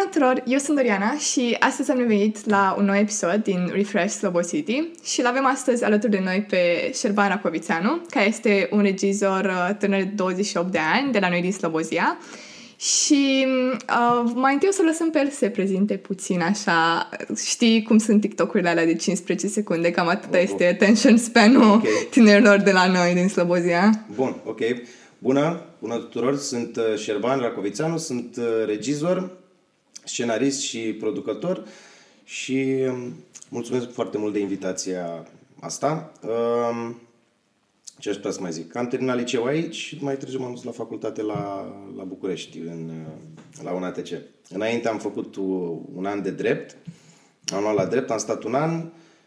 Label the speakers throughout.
Speaker 1: Bună tuturor, eu sunt Doriana și astăzi am revenit la un nou episod din Refresh Slobo City și l-avem astăzi alături de noi pe Șerban Racovițanu, care este un regizor uh, tânăr de 28 de ani de la noi din Slobozia. Și uh, mai întâi o să lăsăm pe el să se prezinte puțin așa. Știi cum sunt TikTok-urile alea de 15 secunde, cam atâta oh, este attention span-ul okay. tinerilor de la noi din Slobozia.
Speaker 2: Bun, ok. Bună, bună tuturor, sunt uh, Șerban Racovițanu, sunt uh, regizor, scenarist și producător și um, mulțumesc foarte mult de invitația asta. Um, ce aș putea să mai zic? Am terminat liceu aici și mai târziu m-am dus la facultate la, la București, în, uh, la un ATC. Înainte am făcut un an de drept, am luat la drept, am stat un an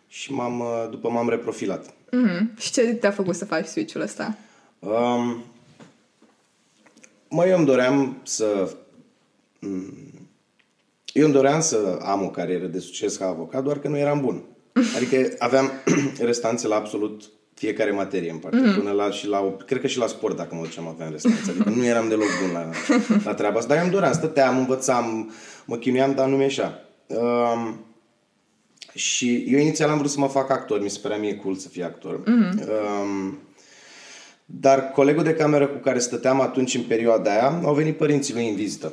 Speaker 2: și m-am, după m-am reprofilat.
Speaker 1: Mm-hmm. Și ce te-a făcut să faci switch-ul ăsta? Um,
Speaker 2: Mă, eu îmi doream să... Mm, eu îmi doream să am o carieră de succes ca avocat, doar că nu eram bun. Adică aveam restanțe la absolut fiecare materie în parte, mm-hmm. până la și la, cred că și la sport dacă mă duceam aveam restanțe, adică nu eram deloc bun la, la treaba asta, dar eu îmi doream, stăteam, învățam, mă chinuiam, dar nu mi-eșa. Um, și eu inițial am vrut să mă fac actor, mi se părea mie cool să fiu actor. Mm-hmm. Um, dar colegul de cameră cu care stăteam atunci în perioada aia, au venit părinții lui în vizită.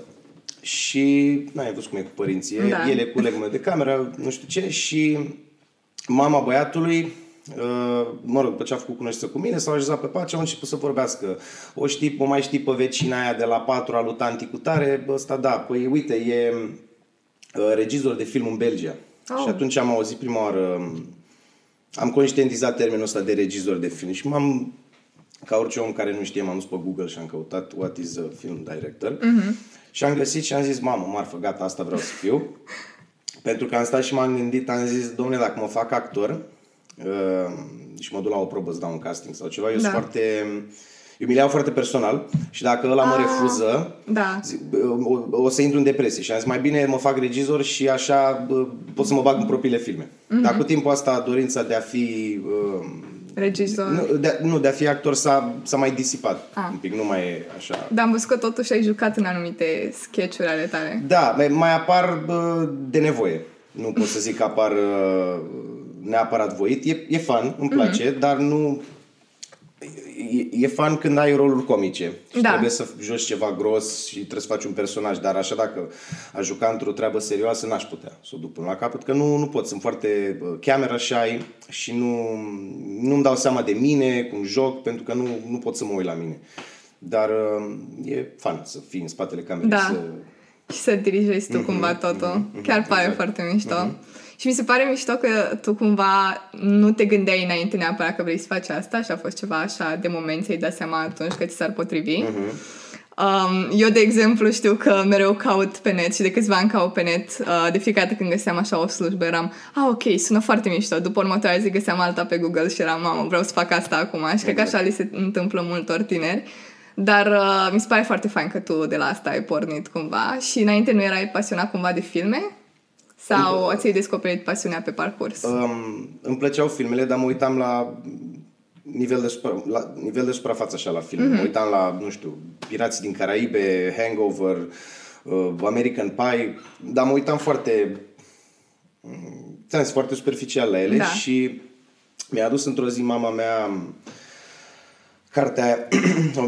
Speaker 2: Și, n-ai văzut cum e cu părinții, da. el e colegul meu de cameră, nu știu ce, și mama băiatului, uh, mă rog, după ce a făcut cunoștință cu mine, s-au așezat pe pace, au început să vorbească. O știi, o mai știi pe vecina aia de la patru a lui Tanti cu tare? Ăsta da, păi uite, e uh, regizor de film în Belgia. Oh. Și atunci am auzit prima oară, am conștientizat termenul ăsta de regizor de film și m-am ca orice om care nu știe, m-am dus pe Google și am căutat what is a film director uh-huh. Și am găsit și am zis, mamă, marfă, gata, asta vreau să fiu. Pentru că am stat și m-am gândit, am zis, domnule, dacă mă fac actor uh, și mă duc la o probă să dau un casting sau ceva, eu da. sunt foarte... Eu mi le iau foarte personal și dacă ăla mă ah, refuză, da. zi, o, o să intru în depresie și am zis mai bine mă fac regizor și așa pot să mă bag în propriile filme. Mm-hmm. Dar cu timpul asta dorința de a fi uh,
Speaker 1: regizor.
Speaker 2: Nu, de, nu, de a fi actor s-a, s-a mai disipat ah. un pic, nu mai e așa.
Speaker 1: Dar am văzut că totuși ai jucat în anumite sketch-uri ale tale.
Speaker 2: Da, mai apar de nevoie. Nu pot să zic că apar neapărat voit. E, e fun, îmi place, mm-hmm. dar nu e, e fan când ai roluri comice și da. trebuie să joci ceva gros și trebuie să faci un personaj, dar așa dacă a juca într-o treabă serioasă, n-aș putea să o duc până la capăt, că nu, nu pot, sunt foarte camera shy și nu, nu-mi dau seama de mine, cum joc, pentru că nu, nu pot să mă uit la mine. Dar e fan să fii în spatele camerei.
Speaker 1: Da.
Speaker 2: Să...
Speaker 1: Și să dirijezi tu mm-hmm, cumva totul. Mm-hmm, Chiar pare exact. foarte mișto. Mm-hmm. Și mi se pare mișto că tu cumva nu te gândeai înainte neapărat că vrei să faci asta și a fost ceva așa de moment să-i dai seama atunci că ți s-ar potrivi. Uh-huh. Um, eu, de exemplu, știu că mereu caut pe net și de câțiva ani caut pe net. Uh, de fiecare dată când găseam așa o slujbă, eram, ah, ok, sună foarte mișto. După următoarea zi găseam alta pe Google și eram, mamă, vreau să fac asta acum. Și cred că așa li se întâmplă multor tineri. Dar uh, mi se pare foarte fain că tu de la asta ai pornit cumva și înainte nu erai pasionat cumva de filme? Sau ți-ai descoperit pasiunea pe parcurs? Um,
Speaker 2: îmi plăceau filmele, dar mă uitam la nivel de, supra, la nivel de suprafață așa la film. Mm-hmm. Mă uitam la, nu știu, Pirații din Caraibe, Hangover, uh, American Pie, dar mă uitam foarte ți foarte superficial la ele da. și mi-a adus într-o zi mama mea cartea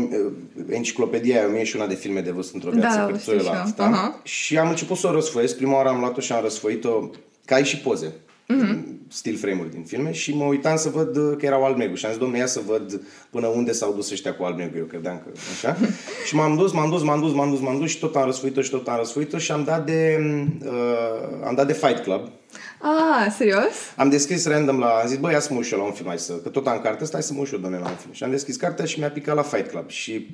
Speaker 2: enciclopedia aia, mie și una de filme de văzut într-o viață, da, cărțoare la asta. Uh-huh. Și am început să o răsfoiesc. Prima oară am luat-o și am răsfoit-o ca și poze. Uh-huh. Still frame-uri din filme și mă uitam să văd că erau alb-negru și am zis, domnule, ia să văd până unde s-au dus ăștia cu alb-negru, eu credeam că așa. și m-am dus, m-am dus, m-am dus, m-am dus, m-am dus și tot am răsfoit-o și tot am răsfoit-o și am dat de, uh, am dat de Fight Club.
Speaker 1: Ah, serios?
Speaker 2: Am deschis random la... Am zis, băi, ia să mă ușor la un film, hai să... Că tot am carte, stai să mă ușor, doamne, la un film. Și am deschis cartea și mi-a picat la Fight Club. Și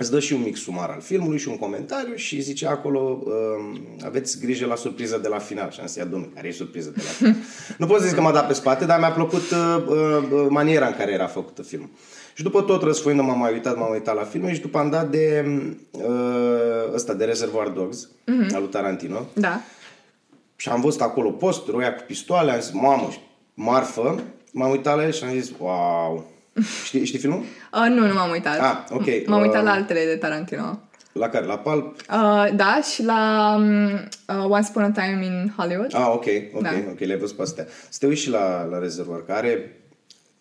Speaker 2: îți dă și un mic sumar al filmului și un comentariu și zice acolo uh, aveți grijă la surpriza de la final. Și am zis, ia domnule, care e surpriza de la final? nu pot să zic că m-a dat pe spate, dar mi-a plăcut uh, uh, maniera în care era făcută filmul. Și după tot răsfoind m-am mai uitat, m-am uitat la filme și după am dat de uh, ăsta, de Reservoir Dogs, uh-huh. al lui Tarantino.
Speaker 1: Da.
Speaker 2: Și am văzut acolo posturi, oia cu pistoale, am zis, mamă, marfă. M-am uitat la el și am zis, wow. Știi, știi filmul?
Speaker 1: Uh, nu, nu m-am uitat.
Speaker 2: Ah, ok.
Speaker 1: M-am uitat uh, la altele de Tarantino.
Speaker 2: La care? La Pulp?
Speaker 1: Uh, da, și la um, uh, Once Upon a Time in Hollywood.
Speaker 2: Ah, ok, ok,
Speaker 1: Da.
Speaker 2: ok, le-ai văzut pe astea. Să te uiți și la, la Reservoir, care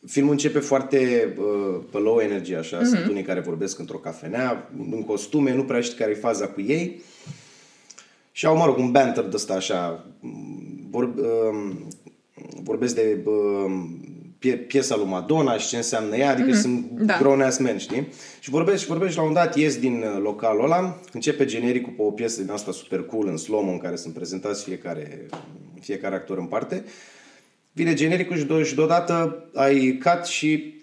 Speaker 2: filmul începe foarte uh, pe low energy, așa, mm-hmm. sunt unii care vorbesc într-o cafenea, în costume, nu prea știi care e faza cu ei. Și au, mă rog, un banter de ăsta așa, vor, uh, vorbesc de uh, pie, piesa lui Madonna și ce înseamnă ea, adică mm-hmm. sunt
Speaker 1: Da.
Speaker 2: grown ass men, știi? Și vorbesc și vorbesc și la un dat ies din uh, localul ăla, începe genericul pe o piesă din asta super cool în slow în care sunt prezentați fiecare, fiecare actor în parte. Vine genericul și, do- și deodată ai cut și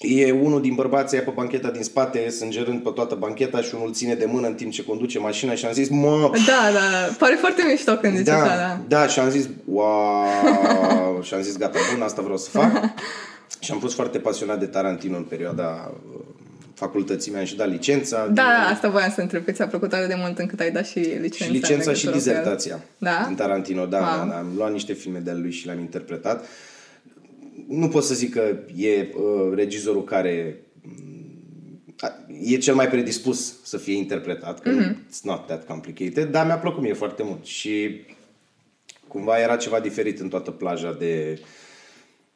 Speaker 2: e unul din bărbații aia pe bancheta din spate, sângerând pe toată bancheta și unul îl ține de mână în timp ce conduce mașina și am zis, mă,
Speaker 1: Da, da, pare foarte mișto când zici
Speaker 2: da,
Speaker 1: așa, da.
Speaker 2: da, și am zis, wow, și am zis, gata, bun, asta vreau să fac. și am fost foarte pasionat de Tarantino în perioada uh, facultății mi-am și dat licența.
Speaker 1: Da, asta voiam să întreb, că ți-a plăcut atât de mult încât ai dat și licența.
Speaker 2: Și licența
Speaker 1: în
Speaker 2: și
Speaker 1: legătură cu el.
Speaker 2: dizertația
Speaker 1: Da?
Speaker 2: în Tarantino, da,
Speaker 1: Wow.
Speaker 2: da, da. Am luat niște filme de-ale lui și le-am interpretat. Nu pot să zic că e uh, regizorul care mm, a- e cel mai predispus să fie interpretat, că mm-hmm. it's not that complicated, dar mi-a plăcut mie foarte mult și cumva era ceva diferit în toată plaja de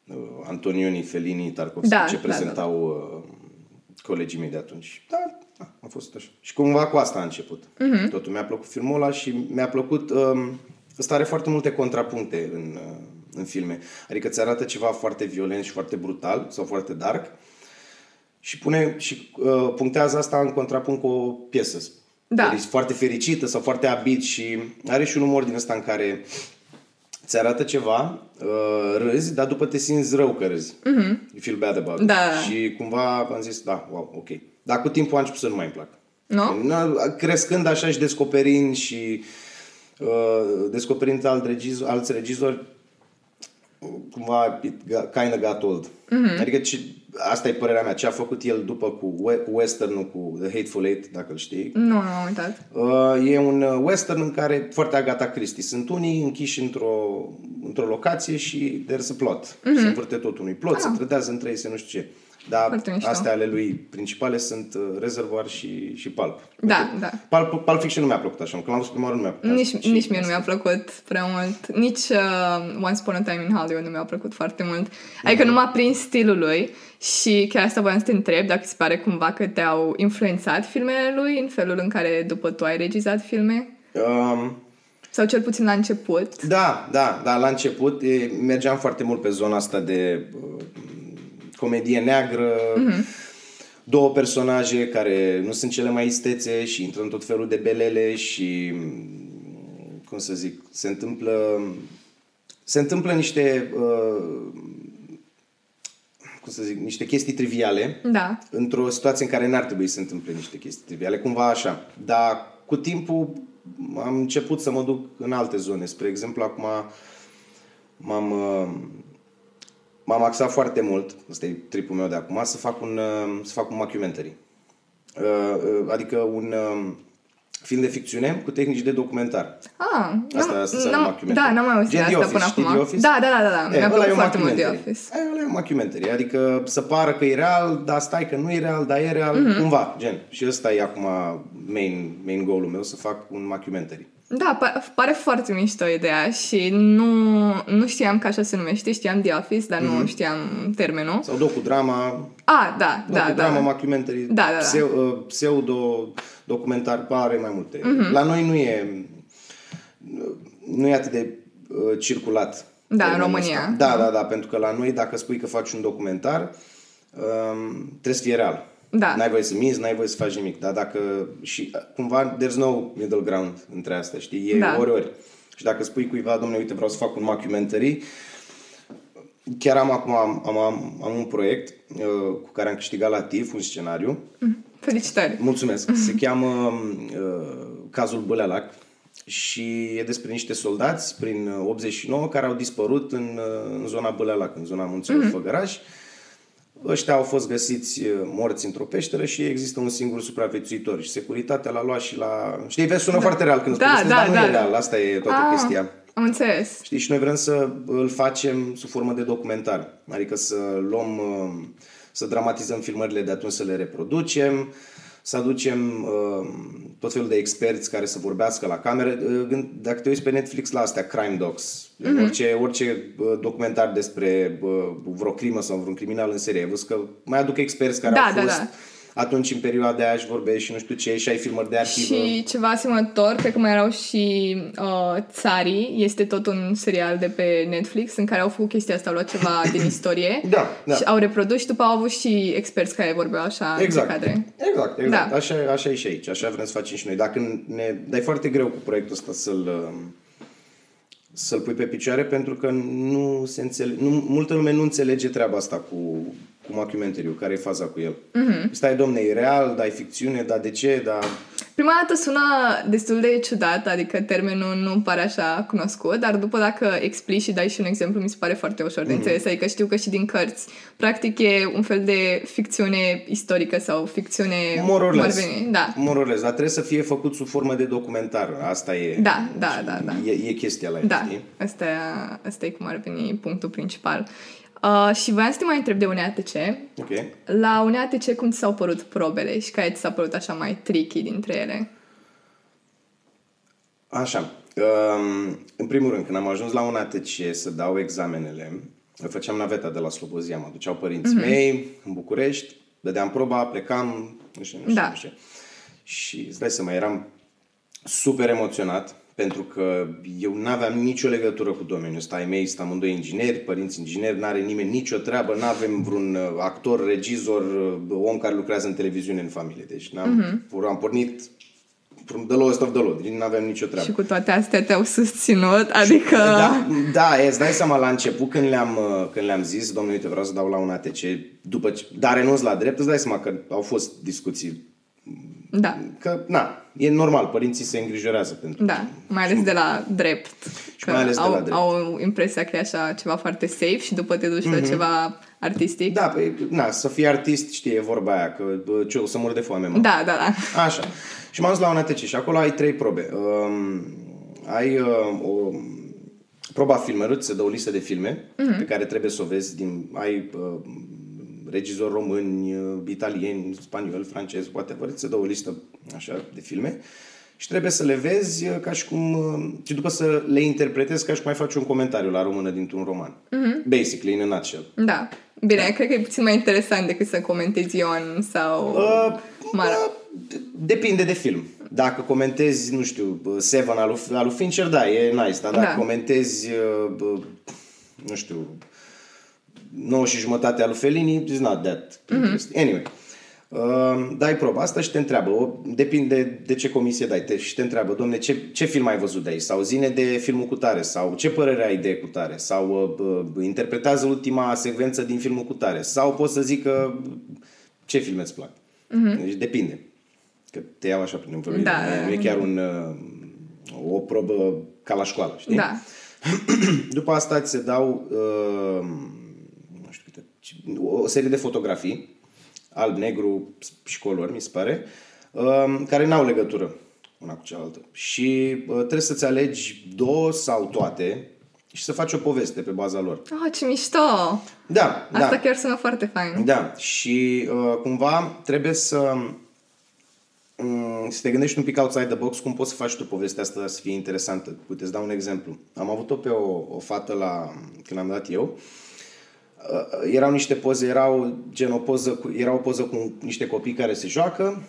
Speaker 2: uh, Antonioni, Fellini, Tarkovsky,
Speaker 1: Da,
Speaker 2: ce
Speaker 1: da,
Speaker 2: prezentau uh, colegii mei de atunci. Da, da, a fost așa. Și cumva cu asta a început. Mm-hmm. Totul mi-a plăcut filmul ăla și mi-a plăcut... Um, ăsta are foarte multe contrapuncte în, uh, în filme. Adică ți arată ceva foarte violent și foarte brutal sau foarte dark și pune și uh, punctează asta în contrapunct cu o piesă
Speaker 1: Da.
Speaker 2: Feri- foarte fericită sau foarte abit și are și un umor din ăsta în care ți arată ceva, uh, râzi, dar după te simți rău că râzi. Mm-hmm. You feel bad about it.
Speaker 1: Da.
Speaker 2: Și cumva am zis, da, wow, ok. Dar cu timpul a început să nu mai îmi plac.
Speaker 1: Nu?
Speaker 2: Na, Crescând așa și descoperind și uh, descoperind alt regizor, alți regizori, cumva it got, kind of got old. Mm-hmm. Adică ce, asta e părerea mea. Ce a făcut el după cu, we- cu western cu The Hateful Eight, dacă îl știi.
Speaker 1: Nu, nu am uitat.
Speaker 2: Uh, e un uh, western în care foarte Agatha Christie. Sunt unii închiși într-o, într-o locație și there's a plot. Mm-hmm. Se învârte tot unui plot, ah. se trădează între ei, se nu știu ce. Dar
Speaker 1: Foarte mișto.
Speaker 2: astea ale lui principale sunt uh, Reservoir și, și Pulp.
Speaker 1: Da, da.
Speaker 2: Pulp, Pulp Fiction nu mi-a plăcut așa, când l-am văzut prima oară nu mi-a plăcut.
Speaker 1: Nici,
Speaker 2: Și-
Speaker 1: nici mie nu mi-a plăcut prea mult. Nici uh, Once Upon a Time in Hollywood nu mi-a plăcut foarte mult. Adică nu m-a prins stilul lui și chiar asta voiam să te întreb dacă îți pare cumva că te-au influențat filmele lui în felul în care după tu ai regizat filme?
Speaker 2: Um,
Speaker 1: Sau cel puțin la început?
Speaker 2: Da, da, da, la început e, mergeam foarte mult pe zona asta de uh, comedie neagră, mm-hmm. două personaje care nu sunt cele mai istețe și intră în tot felul de belele și, mm, cum să zic, se întâmplă, se întâmplă niște, uh, cum să zic, niște chestii triviale
Speaker 1: Da.
Speaker 2: într-o situație în care n-ar trebui să se întâmple niște chestii triviale, cumva așa. Dar cu timpul am început să mă duc în alte zone. Spre exemplu, acum m-am, uh, m-am axat foarte mult, ăsta e tripul meu de acum, să fac un, uh, să fac un mockumentary. Uh, uh, Adică un uh, film de ficțiune cu tehnici de documentar.
Speaker 1: Ah,
Speaker 2: Asta-
Speaker 1: n-am-
Speaker 2: asta înseamnă
Speaker 1: n-am-
Speaker 2: mockumentary.
Speaker 1: Da, n-am mai auzit
Speaker 2: Gen The
Speaker 1: asta
Speaker 2: Office,
Speaker 1: până
Speaker 2: știi
Speaker 1: acum.
Speaker 2: The Office?
Speaker 1: Da, da, da, da, da.
Speaker 2: E,
Speaker 1: Mi-a
Speaker 2: ăla e
Speaker 1: plăcut
Speaker 2: un
Speaker 1: foarte mult The
Speaker 2: mockumentary.
Speaker 1: Office.
Speaker 2: E, ăla e un mockumentary. Adică să pară că e real, dar stai că nu e real, dar e real,
Speaker 1: Mhm.
Speaker 2: mm-hmm. cumva, gen. Și ăsta e acum main, main goal-ul meu, să fac un mockumentary.
Speaker 1: Da, pa- pare foarte mișto ideea și nu, nu știam că așa se numește, știam The Office, dar
Speaker 2: Mhm.
Speaker 1: nu știam termenul.
Speaker 2: Sau docudrama,
Speaker 1: Ah, da, da,
Speaker 2: docudrama,
Speaker 1: da.
Speaker 2: mockumentary,
Speaker 1: Da, da, da.
Speaker 2: pseu- uh, pseudo, documentar, pare mai multe.
Speaker 1: Mhm.
Speaker 2: Mm-hmm. La noi nu e, nu e atât de uh, circulat.
Speaker 1: Da, în
Speaker 2: termenul
Speaker 1: România.
Speaker 2: ăsta. Da, da, da, pentru că la noi dacă spui că faci un documentar, um, trebuie să fie real.
Speaker 1: Da.
Speaker 2: N-ai voie să minți, n-ai voie să faci nimic. Dar dacă și uh, cumva there's no middle ground între astea, știi? E
Speaker 1: Da.
Speaker 2: ori ori. Și dacă spui cuiva, domnule, uite, vreau să fac un mockumentary, chiar am acum am, am, am, am un proiect uh, cu care am câștigat la TIF un scenariu.
Speaker 1: Felicitări!
Speaker 2: Mulțumesc. Se cheamă uh, Cazul Bălealac și e despre niște soldați prin uh, 89 care au dispărut în, uh, în zona Bălealac, în zona munților mm-hmm. Făgăraș. Ăștia au fost găsiți uh, morți într-o peșteră și există un singur supraviețuitor și securitatea l-a luat și la... Știi, vezi, sună da. foarte real când
Speaker 1: Da,
Speaker 2: spui
Speaker 1: da,
Speaker 2: dar nu
Speaker 1: da.
Speaker 2: e real. Asta e toată
Speaker 1: Ah,
Speaker 2: chestia.
Speaker 1: Am înțeles.
Speaker 2: Știi, și noi vrem să îl facem sub formă de documentar. Adică să luăm, uh, să dramatizăm filmările de atunci, să le reproducem, să aducem uh, tot felul de experți care să vorbească la cameră. Uh, gând, dacă te uiți pe Netflix la astea, Crime Docs, mm-hmm. orice, orice uh, documentar despre uh, vreo crimă sau vreun criminal în serie, ai văzut că mai aduc experți care
Speaker 1: Da,
Speaker 2: au
Speaker 1: da,
Speaker 2: fost
Speaker 1: da.
Speaker 2: Atunci în perioada aia și vorbești și nu știu ce și ai filmări de arhivă.
Speaker 1: Și ceva asemănător, cred că mai erau și uh, Țarii, este tot un serial de pe Netflix în care au făcut chestia asta, au luat ceva din istorie
Speaker 2: Da, da.
Speaker 1: și au reprodus și după au avut și experți care vorbeau așa
Speaker 2: Exact.
Speaker 1: între cadre.
Speaker 2: Exact, exact.
Speaker 1: Da.
Speaker 2: Așa, așa e și aici. Așa vrem să facem și noi. Dacă ne... Dar e foarte greu cu proiectul ăsta să-l um, să-l pui pe picioare pentru că nu se înțelege, nu, multă lume nu înțelege treaba asta cu, cu mockumentary care e faza cu el.
Speaker 1: Mhm.
Speaker 2: Mm-hmm. Stai, domne, e real, dar e ficțiune, dar de ce, dar...
Speaker 1: Prima dată sună destul de ciudat, adică termenul nu pare așa cunoscut, dar după dacă explici și dai și un exemplu, mi se pare foarte ușor
Speaker 2: Mhm.
Speaker 1: de înțeles, adică știu că și din cărți, practic e un fel de ficțiune istorică sau ficțiune...
Speaker 2: More or less.
Speaker 1: cum ar veni. Da,
Speaker 2: More or less, dar trebuie să fie făcut sub formă de documentar. Asta e.
Speaker 1: Da, da, da, da.
Speaker 2: E, e chestia la el,
Speaker 1: da,
Speaker 2: știi?
Speaker 1: asta e, asta e cum ar veni punctul principal. Uh, și voiam să te mai întreb de UNEATC.
Speaker 2: Ok.
Speaker 1: La UNEATC cum ți s-au părut probele și care ți s-a părut așa mai tricky dintre ele?
Speaker 2: Așa. Um, în primul rând, când am ajuns la un ATC să dau examenele, făceam naveta de la Slobozia, mă duceau părinții mm-hmm. mei în București, dădeam proba, plecam, nu știu, nu știu,
Speaker 1: Da.
Speaker 2: nu știu. Și îți dai seama, eram super emoționat pentru că eu n-aveam nicio legătură cu domeniul ăsta. Ai mei sunt amândoi ingineri, părinți ingineri, n-are nimeni nicio treabă, n-avem vreun uh, actor, regizor, uh, om care lucrează în televiziune în familie. Deci n-am, mm-hmm. am pornit from the lowest of the low, deci n-aveam nicio treabă.
Speaker 1: Și cu toate astea te-au susținut? Adică...
Speaker 2: Da, da, e, îți dai seama la început când le-am, uh, când le-am zis, domnule, uite, vreau să dau la un ATC, după ce, dar renunț la drept, îți dai seama că au fost discuții,
Speaker 1: Da,
Speaker 2: că, na, e normal, părinții se îngrijorează pentru
Speaker 1: da, mai ales de la drept.
Speaker 2: Și
Speaker 1: Că
Speaker 2: mai ales de
Speaker 1: au,
Speaker 2: la drept.
Speaker 1: au impresia că e așa ceva foarte safe și după te duci la ceva artistic.
Speaker 2: Da, păi, na, să fii artist, știi, e vorba aia, că bă, ce, o să mor de foame, mă.
Speaker 1: Da, da, da.
Speaker 2: Așa. Și m-am dus la un ATC și acolo ai trei probe. Um, ai uh, o proba filmelor, ți se dă o listă de filme mm-hmm. pe care trebuie să o vezi din... Ai uh, regizori români, uh, italieni, spanioli, francezi, whatever, ți se dă o listă așa de filme și trebuie să le vezi uh, ca și cum... uh, și după să le interpretezi ca și cum ai face un comentariu la română dintr-un roman. Mm-hmm. Basically, in a nutshell.
Speaker 1: Da. Bine, cred că e puțin mai interesant decât să comentezi Ion sau...
Speaker 2: Uh,
Speaker 1: Mara.
Speaker 2: uh, de- depinde de film. Dacă comentezi, nu știu, uh, Seven al lui, al lui Fincher, da, e nice, dar dacă
Speaker 1: Da.
Speaker 2: comentezi, uh, bă, nu știu, 9 și jumătate al lui Fellini, it's not that interesting. Anyway, uh, dai proba asta și te întreabă, o, depinde de ce comisie dai, te, și te întreabă, domne, ce, ce film ai văzut de aici? Sau zine de filmul cu tare, sau ce părere ai de cu tare, sau uh, uh, interpretează ultima secvență din filmul cu tare, sau poți să zic că ce filme îți plac. Mm-hmm. Deci depinde. Că te iau așa prin învăluire.
Speaker 1: Da,
Speaker 2: Nu e-
Speaker 1: da,
Speaker 2: nu e chiar un, uh, o probă ca la școală, știi?
Speaker 1: Da.
Speaker 2: După asta ți se dau uh, nu știu câte, o serie de fotografii, alb, negru și color, mi se pare, uh, care n-au legătură una cu cealaltă. Și uh, trebuie să-ți alegi două sau toate și să faci o poveste pe baza lor.
Speaker 1: Oh, ce mișto!
Speaker 2: Da,
Speaker 1: Asta
Speaker 2: da.
Speaker 1: chiar sună foarte fain.
Speaker 2: Da, și uh, cumva trebuie să, um, să te gândești un pic outside the box cum poți să faci tu povestea asta să fie interesantă. Uite, îți dau un exemplu. Am avut-o pe o, o fată la, când am dat eu. Uh, erau niște poze, erau gen o poză cu, era o poză cu niște copii care se joacă,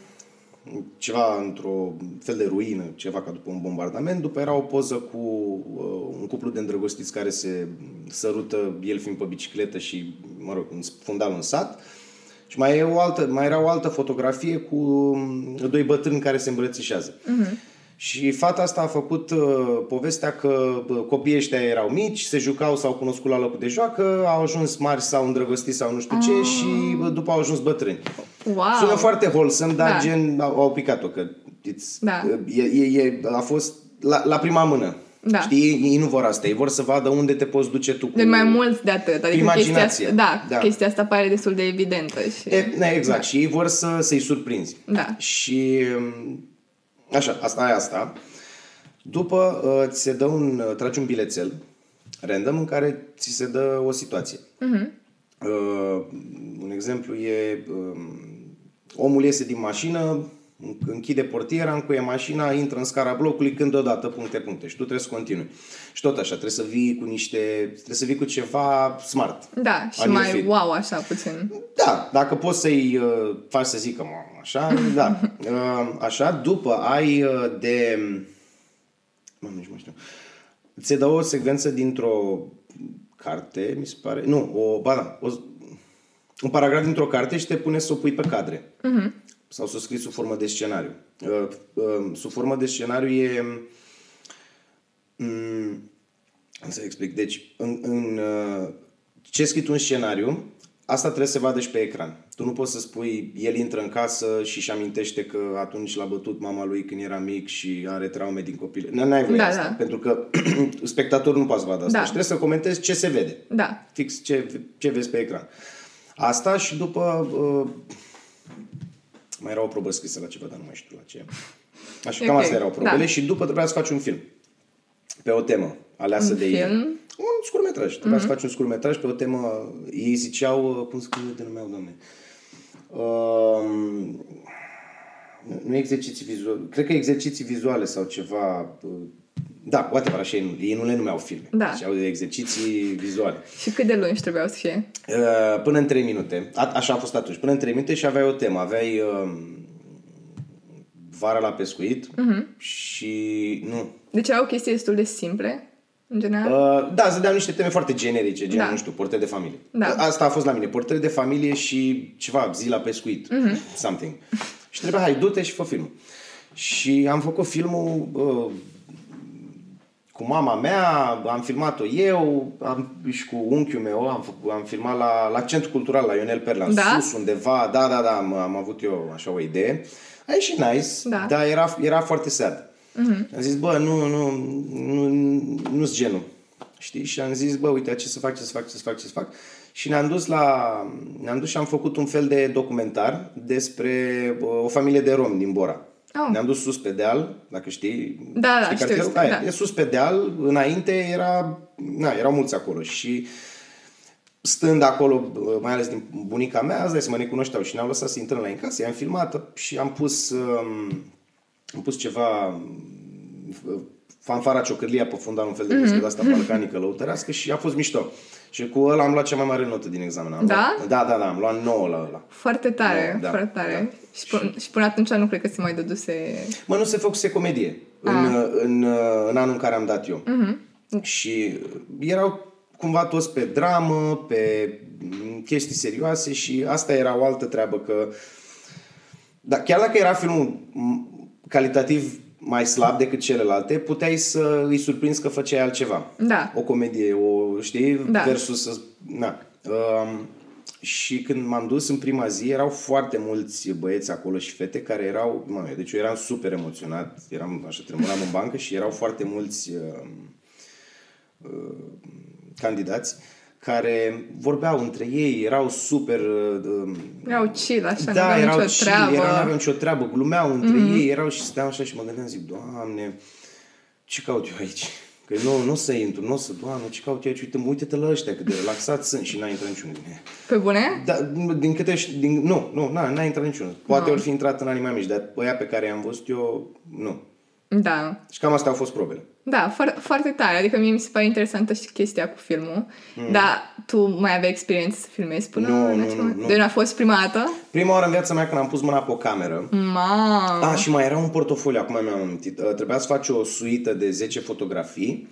Speaker 2: ceva într-o fel de ruină, ceva ca după un bombardament. După era o poză cu uh, un cuplu de îndrăgostiți care se sărută, el fiind pe bicicletă și, mă rog, în fundal în sat. Și mai, e o altă, mai era o altă fotografie cu um, doi bătrâni care se îmbrățișează. Uh-huh. Și fata asta a făcut uh, povestea că bă, copiii ăștia erau mici, se jucau, s-au cunoscut la locul de joacă, au ajuns mari sau îndrăgostiți sau nu știu ce și bă, după au ajuns bătrâni.
Speaker 1: Wow!
Speaker 2: Sună foarte wholesome, dar
Speaker 1: Da.
Speaker 2: gen au, au picat-o, că it's,
Speaker 1: Da.
Speaker 2: e, e, e, a fost la, la prima mână.
Speaker 1: Da.
Speaker 2: Știi, ei, ei nu vor asta, ei vor să vadă unde te poți duce tu cu...
Speaker 1: De mai mult de atât. Adică
Speaker 2: Imaginație.
Speaker 1: chestia asta, da,
Speaker 2: Da.
Speaker 1: chestia asta pare destul de evidentă. Și...
Speaker 2: E, ne, exact, și ei vor să, să-i surprinzi.
Speaker 1: Da.
Speaker 2: Și um, așa, asta e asta. După uh, ți se dă un, uh, tragi un bilețel random în care ți se dă o situație. Uh-huh. Uh, un exemplu e um, omul iese din mașină, închide portiera, încuie mașina, intră în scara blocului, când odată, puncte, puncte. Și tu trebuie să continui. Și tot așa, trebuie să vii cu niște, trebuie să vii cu ceva smart.
Speaker 1: Da, și
Speaker 2: An
Speaker 1: mai
Speaker 2: film.
Speaker 1: wow așa puțin.
Speaker 2: Da, dacă poți să-i uh, faci să zică "Mă, așa, da. Uh, așa, după ai uh, de... Mă, nici nu știu. Ți dă o secvență dintr-o carte, mi se pare. Nu, o, ba da, o, un paragraf dintr-o carte și te pune să o pui pe cadre. Uh-huh. Sau să o scrii sub formă de scenariu. Uh, uh, sub formă de scenariu e... Mm, cum să explic. Deci, în, în uh, ce scrii tu în scenariu, asta trebuie să se vadă și pe ecran. Tu nu poți să spui, el intră în casă și își amintește că atunci l-a bătut mama lui când era mic și are traume din copil. N-ai voie
Speaker 1: Da,
Speaker 2: asta,
Speaker 1: da.
Speaker 2: pentru că spectatorul nu poate să vadă asta.
Speaker 1: Da.
Speaker 2: Și trebuie să comentezi ce se vede.
Speaker 1: Da.
Speaker 2: Fix ce, ce vezi pe ecran. Asta și după... Uh, mai era o probă scrisă la ceva, dar nu mai știu la ce. Așa, cam
Speaker 1: Ok,
Speaker 2: astea erau probele
Speaker 1: da.
Speaker 2: și după trebuia să faci un film pe o temă aleasă
Speaker 1: Un
Speaker 2: de ei.
Speaker 1: Film?
Speaker 2: Un scurtmetraj. Trebuia să faci un scurtmetraj pe o temă... Ei ziceau... uh, Cum se denumeau, doamne? Um, nu exerciții vizuale. Cred că exerciții vizuale sau ceva... uh, Da, whatever, așa ei nu, ei nu le numeau filme.
Speaker 1: Da.
Speaker 2: Ziceau de exerciții vizuale.
Speaker 1: Și cât de lungi trebuiau să fie?
Speaker 2: Uh, până în 3 minute. A, așa a fost atunci. Până în 3 minute și aveai o temă. Aveai uh, vara la pescuit uh-huh. și... Nu.
Speaker 1: Deci erau chestii destul de simple, în general.
Speaker 2: Uh, da, se deau niște teme foarte generice, gen,
Speaker 1: Da.
Speaker 2: nu știu, portret de familie.
Speaker 1: Da.
Speaker 2: Asta a fost la mine, portret de familie și ceva, zi la pescuit,
Speaker 1: Mhm.
Speaker 2: mm-hmm. something. Și trebuia, hai, du-te și fă filmul. Și am făcut filmul uh, cu mama mea, am filmat-o eu, am, și cu unchiul meu, am, făcut, am filmat la, la Centrul Cultural, la Ionel Perla, în
Speaker 1: Da?
Speaker 2: sus, undeva, da, da, da, am, am avut eu așa o idee. A ieșit nice,
Speaker 1: Da.
Speaker 2: dar era, era foarte sad. Mm-hmm. Am zis, bă, nu, nu, nu, nu-s genul. Știi? Și am zis, bă, uite, ce să fac, ce să fac, ce să fac, ce să fac. Și ne-am dus la... Ne-am dus și am făcut un fel de documentar despre uh, o familie de romi din Bora.
Speaker 1: Oh.
Speaker 2: Ne-am dus sus pe deal, dacă știi.
Speaker 1: Da, da,
Speaker 2: știi
Speaker 1: știu,
Speaker 2: cartierul?
Speaker 1: știu,
Speaker 2: Aia,
Speaker 1: da.
Speaker 2: E sus pe deal, înainte era... Na, erau mulți acolo și stând acolo, mai ales din bunica mea, îți dai seama, ne cunoșteau și ne-au lăsat să intrăm la ei în casă, i-am filmat și am pus, um, am pus ceva um, fanfara ciocârlia pe fundal, un fel de muzică de asta balcanică lăutărească și a fost mișto. Și cu ăla am luat cea mai mare notă din examen. Am
Speaker 1: Da?
Speaker 2: Luat, da, da, da, am luat 9 la ăla.
Speaker 1: Foarte tare,
Speaker 2: Da,
Speaker 1: foarte tare.
Speaker 2: da.
Speaker 1: Și, până, și până atunci nu cred că se mai dăduse...
Speaker 2: Mă, nu se făcuse comedie în,
Speaker 1: Ah.
Speaker 2: în, în anul în care am dat eu. Și erau cumva toți pe dramă, pe mm, chestii serioase și asta era o altă treabă că da, chiar dacă era filmul m, calitativ mai slab decât celelalte, puteai să îi surprinzi că făceai altceva.
Speaker 1: Da.
Speaker 2: O comedie, o, știi,
Speaker 1: Da.
Speaker 2: versus... să- Na. Um, și când m-am dus în prima zi, erau foarte mulți băieți acolo și fete care erau... Mă, deci eu eram super emoționat, eram așa, tremuram în bancă și erau foarte mulți uh, uh, candidați care vorbeau între ei, erau super... Uh,
Speaker 1: Erau chill, așa,
Speaker 2: da,
Speaker 1: nu aveau
Speaker 2: erau
Speaker 1: nicio
Speaker 2: chill,
Speaker 1: treabă.
Speaker 2: erau, n-aveau nicio treabă, glumeau între mm-hmm. ei, erau și stăteam așa și mă gândeam, zic, Doamne, ce caut eu aici? Că nu, nu o să intru, nu o să, Doamne, ce caut eu aici? Uite, uite-te la ăștia, cât de relaxați sunt și n-a intrat niciunul din ei.
Speaker 1: Pe bune?
Speaker 2: Da, din câte, ș- din, nu, nu, n-a, n-a intrat niciunul. Poate ori fi intrat în anii mai mici, dar ăia pe care i-am văzut eu, nu.
Speaker 1: Da.
Speaker 2: Și cam astea au fost probele.
Speaker 1: Da, foarte, foarte tare. Adică mie mi se pare interesantă și chestia cu filmul. Dar tu mai aveai experiență să filmezi până
Speaker 2: Nu,
Speaker 1: în
Speaker 2: nu,
Speaker 1: acel
Speaker 2: nu,
Speaker 1: moment?
Speaker 2: nu.
Speaker 1: Deci a fost prima dată?
Speaker 2: Prima oară în viața mea când am pus mâna pe o cameră,
Speaker 1: Mamă!
Speaker 2: Ah, și mai era un portofoliu, acum mi-am amintit. Uh, Trebuia să faci o suită de 10 fotografii,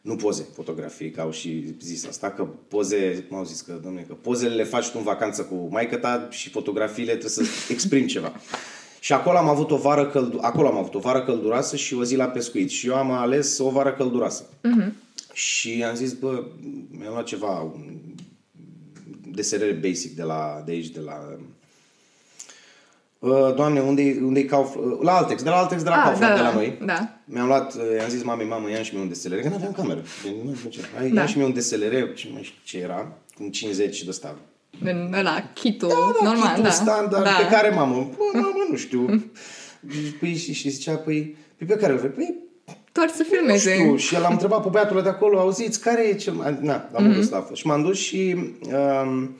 Speaker 2: nu poze, fotografii, că au și zis asta, că poze, m-au zis că, domnule, că pozele le faci tu în vacanță cu maică ta și fotografiile trebuie să exprimi ceva. Și acolo am avut o vară căldu- acolo am avut o vară călduroasă și o zi la pescuit. Și eu am ales o vară călduroasă. Și am zis, bă, mi-am luat ceva, un deserere basic de la, de aici, de la Uh, Doamne, unde-i, unde-i Kauf... uh, La Altex, de la Altex, de la
Speaker 1: Ah,
Speaker 2: Kaufland,
Speaker 1: da,
Speaker 2: de la
Speaker 1: da,
Speaker 2: noi.
Speaker 1: da.
Speaker 2: Mi-am luat, uh, i-am zis mamei, mamă, ia și mie un DSLR, că nu aveam cameră. Nu știu ce. Hai,
Speaker 1: Da.
Speaker 2: ia și mie un DSLR, ce mai știu ce era, cu 50 de ăsta.
Speaker 1: În ăla, kitul,
Speaker 2: Da,
Speaker 1: normal,
Speaker 2: kitul
Speaker 1: da.
Speaker 2: standard,
Speaker 1: da.
Speaker 2: pe care, mamă, bă, mamă, nu știu. Păi, și, și zicea, păi, păi pe care îl vrei? Păi,
Speaker 1: Doar să
Speaker 2: nu
Speaker 1: filmeze.
Speaker 2: știu. Și el am întrebat pe băiatul de acolo, auziți, care e cel mai... Na, am mm-hmm. ăsta a fost. Și m-am dus și um,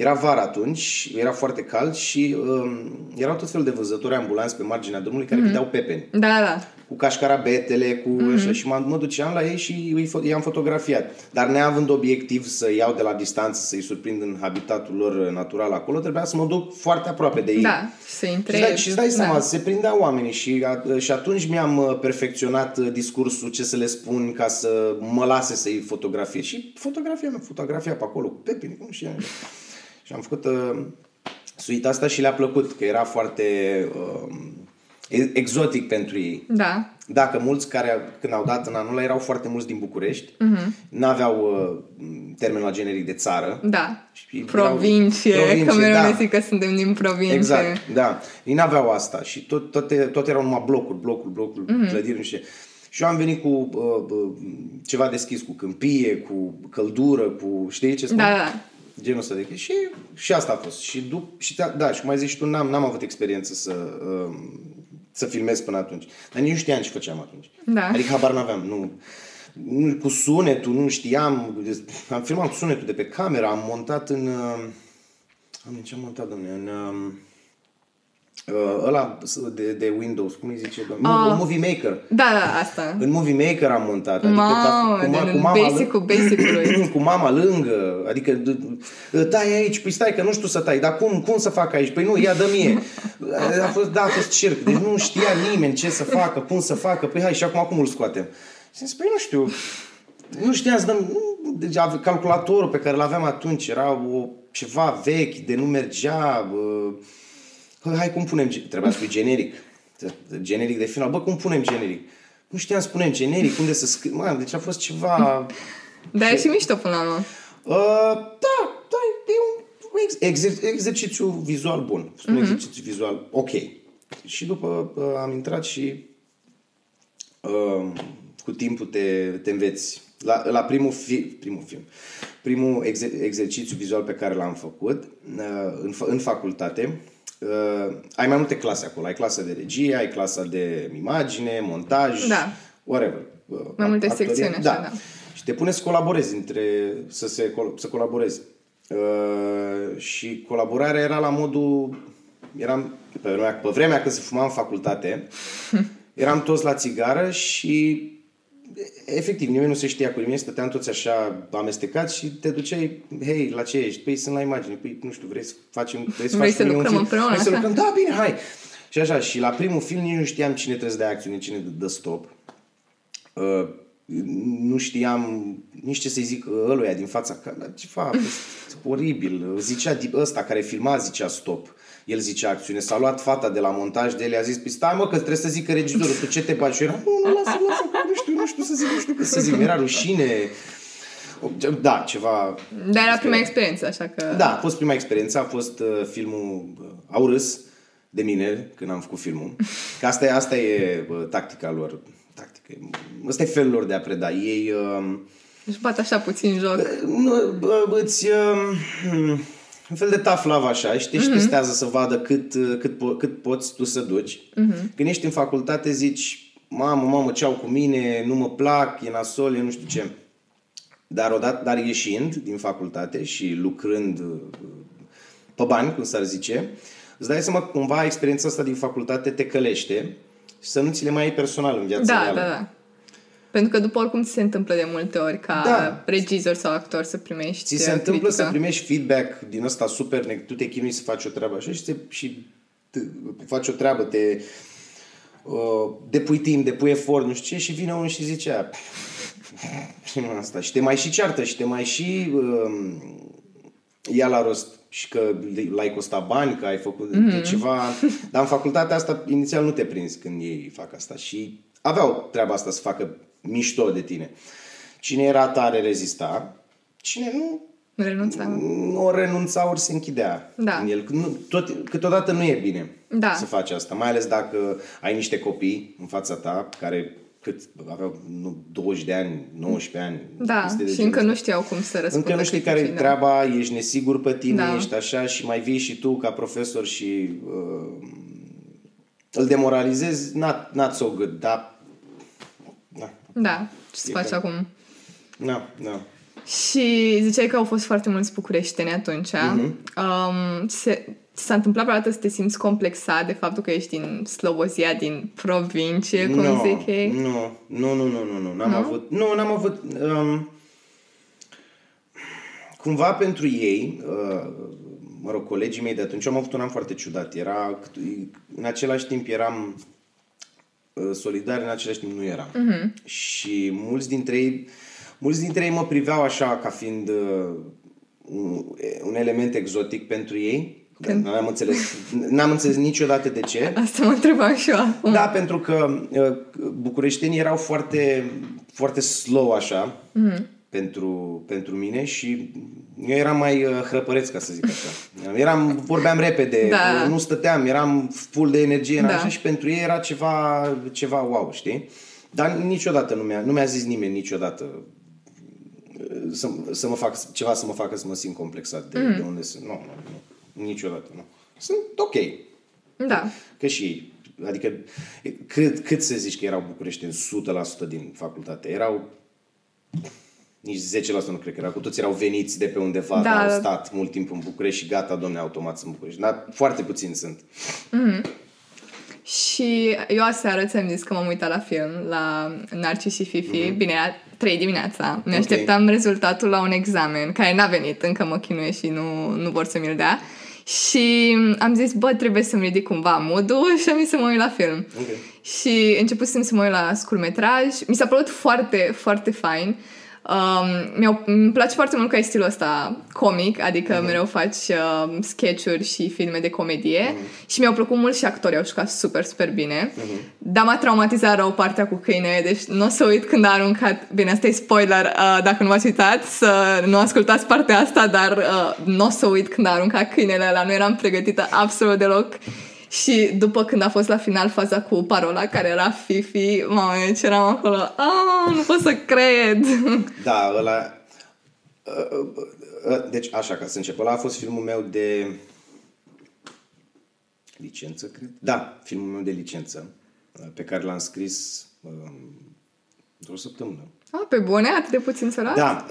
Speaker 2: Era vară atunci, era foarte cald și um, erau tot felul de văzători ambulanți pe marginea drumului care mm-hmm. vedeau pepeni.
Speaker 1: Da, da.
Speaker 2: Cu cașcarabetele, cu mm-hmm. așa, și mă, mă duceam la ei și îi fo- i-am fotografiat. Dar neavând obiectiv să iau de la distanță, să-i surprind în habitatul lor natural acolo, trebuia să mă duc foarte aproape de ei.
Speaker 1: Da, și să intre.
Speaker 2: Și, da, și îți dai seama, da. se prindeau oamenii și, a, și atunci mi-am uh, perfecționat uh, discursul, ce să le spun ca să mă lase să-i fotografie. Și fotografia mea, fotografia pe acolo, cu pepini, cum și Și am făcut uh, suita asta și le-a plăcut, că era foarte uh, exotic pentru ei.
Speaker 1: Da.
Speaker 2: Dacă mulți care, când au dat în anul ăla, erau foarte mulți din București, uh-huh. n-aveau uh, termenul la generic de țară.
Speaker 1: Da. Și provincie, provincie, că mereu da. zic că suntem din provincie.
Speaker 2: Exact, da. Ei n-aveau asta și tot, toate, toate erau numai blocuri, blocuri, blocuri, uh-huh. clădiri, nu știu și eu am venit cu uh, uh, ceva deschis, cu câmpie, cu căldură, cu... Știi ce spun?
Speaker 1: Da, da.
Speaker 2: Genul ăsta de Și, și asta a fost. Și, dup- și da, da, și mai zici tu, n-am, n-am avut experiență să, uh, să filmez până atunci. Dar nici nu știam ce făceam atunci.
Speaker 1: Da.
Speaker 2: Adică habar n-aveam. Nu, nu, cu sunetul, nu știam. Am filmat cu sunetul de pe cameră, am montat în... Uh, am ce am montat, domnule? În... Uh, Uh, ăla de, de Windows, cum îi zice? Uh, Movie Maker.
Speaker 1: Da, da, asta.
Speaker 2: În Movie Maker am montat. Adică
Speaker 1: Mamă, cu, ma, cu mama basic-ul basic
Speaker 2: cu mama lângă. Adică tai aici, păi stai că nu știu să tai, dar cum, cum să fac aici? Păi nu, ia dă mie. A fost, da, a fost circ. Deci nu știa nimeni ce să facă, cum să facă. Păi hai și acum cum îl scoatem? Și zis, păi nu știu, nu știam să dăm, nu, deci calculatorul pe care îl aveam atunci era o, ceva vechi, de nu mergea, uh, hai cum punem, trebuia să spui generic, generic de final, bă, cum punem generic? Nu știam să punem generic, unde să scriu, mă, deci a fost ceva...
Speaker 1: Dar e și mișto până la urmă.
Speaker 2: Uh, da, da, e un exer- exercițiu vizual bun. Un uh-huh. exercițiu vizual ok. Și după uh, am intrat și uh, cu timpul te, te înveți. La, la primul, fi, primul film, primul exer- exercițiu vizual pe care l-am făcut uh, în, în facultate, uh, ai mai multe clase acolo. Ai clasa de regie, ai clasa de imagine, montaj,
Speaker 1: da.
Speaker 2: whatever.
Speaker 1: Uh, mai multe actorie. secțiuni, așa, da. da.
Speaker 2: Și te pune să colaborezi între, să, se, să colaborezi. Uh, și colaborarea era la modul, eram, pe vremea, pe vremea când se fuma în facultate, eram toți la țigară și efectiv, nimeni nu se știa cu nimeni, stăteam toți așa amestecați și te duceai, hei, la ce ești? Păi sunt la imagine, păi nu știu, vrei să facem, vrei să,
Speaker 1: vrei să lucrăm
Speaker 2: film?
Speaker 1: împreună?
Speaker 2: Vrei să lucrăm? Da, bine, hai! Și așa, și la primul film nici nu știam cine trebuie să dea acțiune, cine dă stop. Uh, nu știam nici ce să-i zic ăluia din fața, ce fac, oribil. Zicea ăsta care filma, zicea stop el zice acțiune. S-a luat fata de la montaj de el, a zis, păi stai mă că trebuie să zică regizorul, tu ce te bagi? Și era, nu, nu, lasă, lasă, că nu știu, nu știu să zic, nu știu să zic, era rușine. Da, ceva...
Speaker 1: Dar era prima experiență, așa că...
Speaker 2: Da, a fost prima experiență, a fost uh, filmul uh, Au râs de mine când am făcut filmul. Că asta e, asta e uh, tactica lor. Tactică. Asta e felul lor de a preda. Ei... Uh,
Speaker 1: își bat așa puțin joc. Uh,
Speaker 2: nu, uh, îți... Uh, un fel de tough love așa și te uh-huh. testează să vadă cât, cât, po- cât poți tu să duci. Uh-huh. Când ești în facultate zici, mamă, mamă, ce au cu mine, nu mă plac, e nasol, e nu știu ce. Dar, odată, dar ieșind din facultate și lucrând uh, pe bani, cum s-ar zice, îți dai seama că cumva experiența asta din facultate te călește și să nu ți le mai ai personal în viața
Speaker 1: da,
Speaker 2: reală.
Speaker 1: Da, da, pentru că după oricum ți se întâmplă de multe ori ca da. regizor sau actor să primești
Speaker 2: Ți se întâmplă critică. să primești feedback din ăsta super, tu te chinui să faci o treabă așa și, te, și te, faci o treabă, te uh, depui timp, depui efort, nu știu ce, și vine unul și zice și asta. Și te mai și ceartă și te mai și uh, ia la rost și că l-ai costat bani, că ai făcut mm-hmm. ceva. Dar în facultatea asta inițial nu te prinzi când ei fac asta și aveau treaba asta să facă mișto de tine. Cine era tare rezista, cine nu
Speaker 1: renunța.
Speaker 2: Nu renunța ori se închidea
Speaker 1: da.
Speaker 2: în el. Nu, tot, câteodată nu e bine
Speaker 1: da.
Speaker 2: să faci asta, mai ales dacă ai niște copii în fața ta care cât aveau nu, 20 de ani, 19 ani.
Speaker 1: Da, și încă nu știau cum să răspundă.
Speaker 2: Încă nu știi care e da. treaba, ești nesigur pe tine, da. ești așa și mai vii și tu ca profesor și uh, îl demoralizezi, not, not so good, dar
Speaker 1: da. Da, ce să faci acum?
Speaker 2: Da, da.
Speaker 1: Și ziceai că au fost foarte mulți bucureșteni atunci. Uh-huh. Um, se, s-a întâmplat vreodată să te simți complexat de faptul că ești din Slobozia, din provincie, cum
Speaker 2: no,
Speaker 1: zic ei?
Speaker 2: Nu, nu, nu, nu, nu, nu, n-am avut, nu, n-am avut, um, cumva pentru ei, uh, mă rog, colegii mei de atunci, am avut un an foarte ciudat. Era, în același timp eram uh, solidari, în același timp nu eram. Uh-huh. Și mulți dintre ei, mulți dintre ei mă priveau așa ca fiind uh, un, un element exotic pentru ei. Când... N-am înțeles, n-am înțeles niciodată de ce.
Speaker 1: Asta mă întrebam și eu acum.
Speaker 2: Da, pentru că uh, bucureștenii erau foarte, foarte slow așa mm-hmm. pentru, pentru mine și eu eram mai uh, hrăpăreț, ca să zic așa. Eram, vorbeam repede, da. nu stăteam, eram full de energie da. așa și pentru ei era ceva, ceva wow, știi? Dar niciodată nu mi-a, nu mi-a zis nimeni niciodată uh, să, să mă fac ceva să mă facă să mă simt complexat de, mm. de unde sunt. Nu, nu, nu, niciodată, nu. Sunt ok.
Speaker 1: Da.
Speaker 2: Că și ei. Adică cât, cât să zici că erau bucureșteni 100% din facultate? Erau nici 10% nu cred că era, cu toți erau veniți de pe undeva, da. au stat mult timp în București și gata, domne, automat sunt în București. Dar foarte puțini sunt.
Speaker 1: Mm-hmm. Și eu aseară ți-am zis că m-am uitat la film, la Narcis și Fifi, mm-hmm. bine, era 3 dimineața. Mi așteptam okay. rezultatul la un examen, care n-a venit, încă mă chinuie și nu, nu vor să mi-l dea. Și am zis, bă, trebuie să-mi ridic cumva modul și am zis să mă uit la film. Okay. Și începusem să mă uit la scurmetraj. Mi s-a părut foarte, foarte fain. Uh, Um, mi îmi place foarte mult că ai stilul ăsta comic, adică uh-huh. mereu faci uh, sketch-uri și filme de comedie uh-huh. și mi-au plăcut mult și actorii, au jucat super, super bine. Uh-huh. Dar m-a traumatizat rău partea cu câine, deci nu o să uit când a aruncat, bine, asta e spoiler, uh, dacă nu v-ați uitat, să nu ascultați partea asta, dar uh, nu o să uit când a aruncat câinele ăla, nu eram pregătită absolut deloc. Și după când a fost la final faza cu parola care era Fifi, mamă, ce eram acolo, ah, nu pot să cred.
Speaker 2: Da, ăla... Ă, ă, ă, deci, așa, ca să încep, ăla a fost filmul meu de licență, cred? Da, filmul meu de licență, pe care l-am scris într-o săptămână.
Speaker 1: Ah, pe bune? Atât de puțin să
Speaker 2: Da,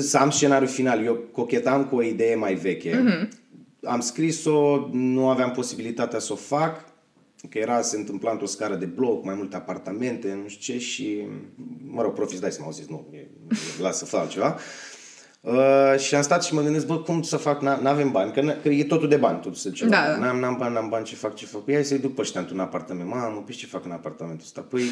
Speaker 2: să am scenariul final. Eu cochetam cu o idee mai veche. Mm-hmm am scris-o, nu aveam posibilitatea să o fac, că era, se întâmpla într-o scară de bloc, mai multe apartamente, nu știu ce, și, mă rog, profis, dai să mă zis, nu, e, lasă să fac ceva. Uh, și am stat și mă gândesc, bă, cum să fac, nu avem bani, că, că e totul de bani, totul să ceva. Da, da. N-am, n-am bani, n-am bani, ce fac, ce fac. Păi să-i duc pe ăștia într-un apartament. Mamă, păi ce fac în apartamentul ăsta? Păi,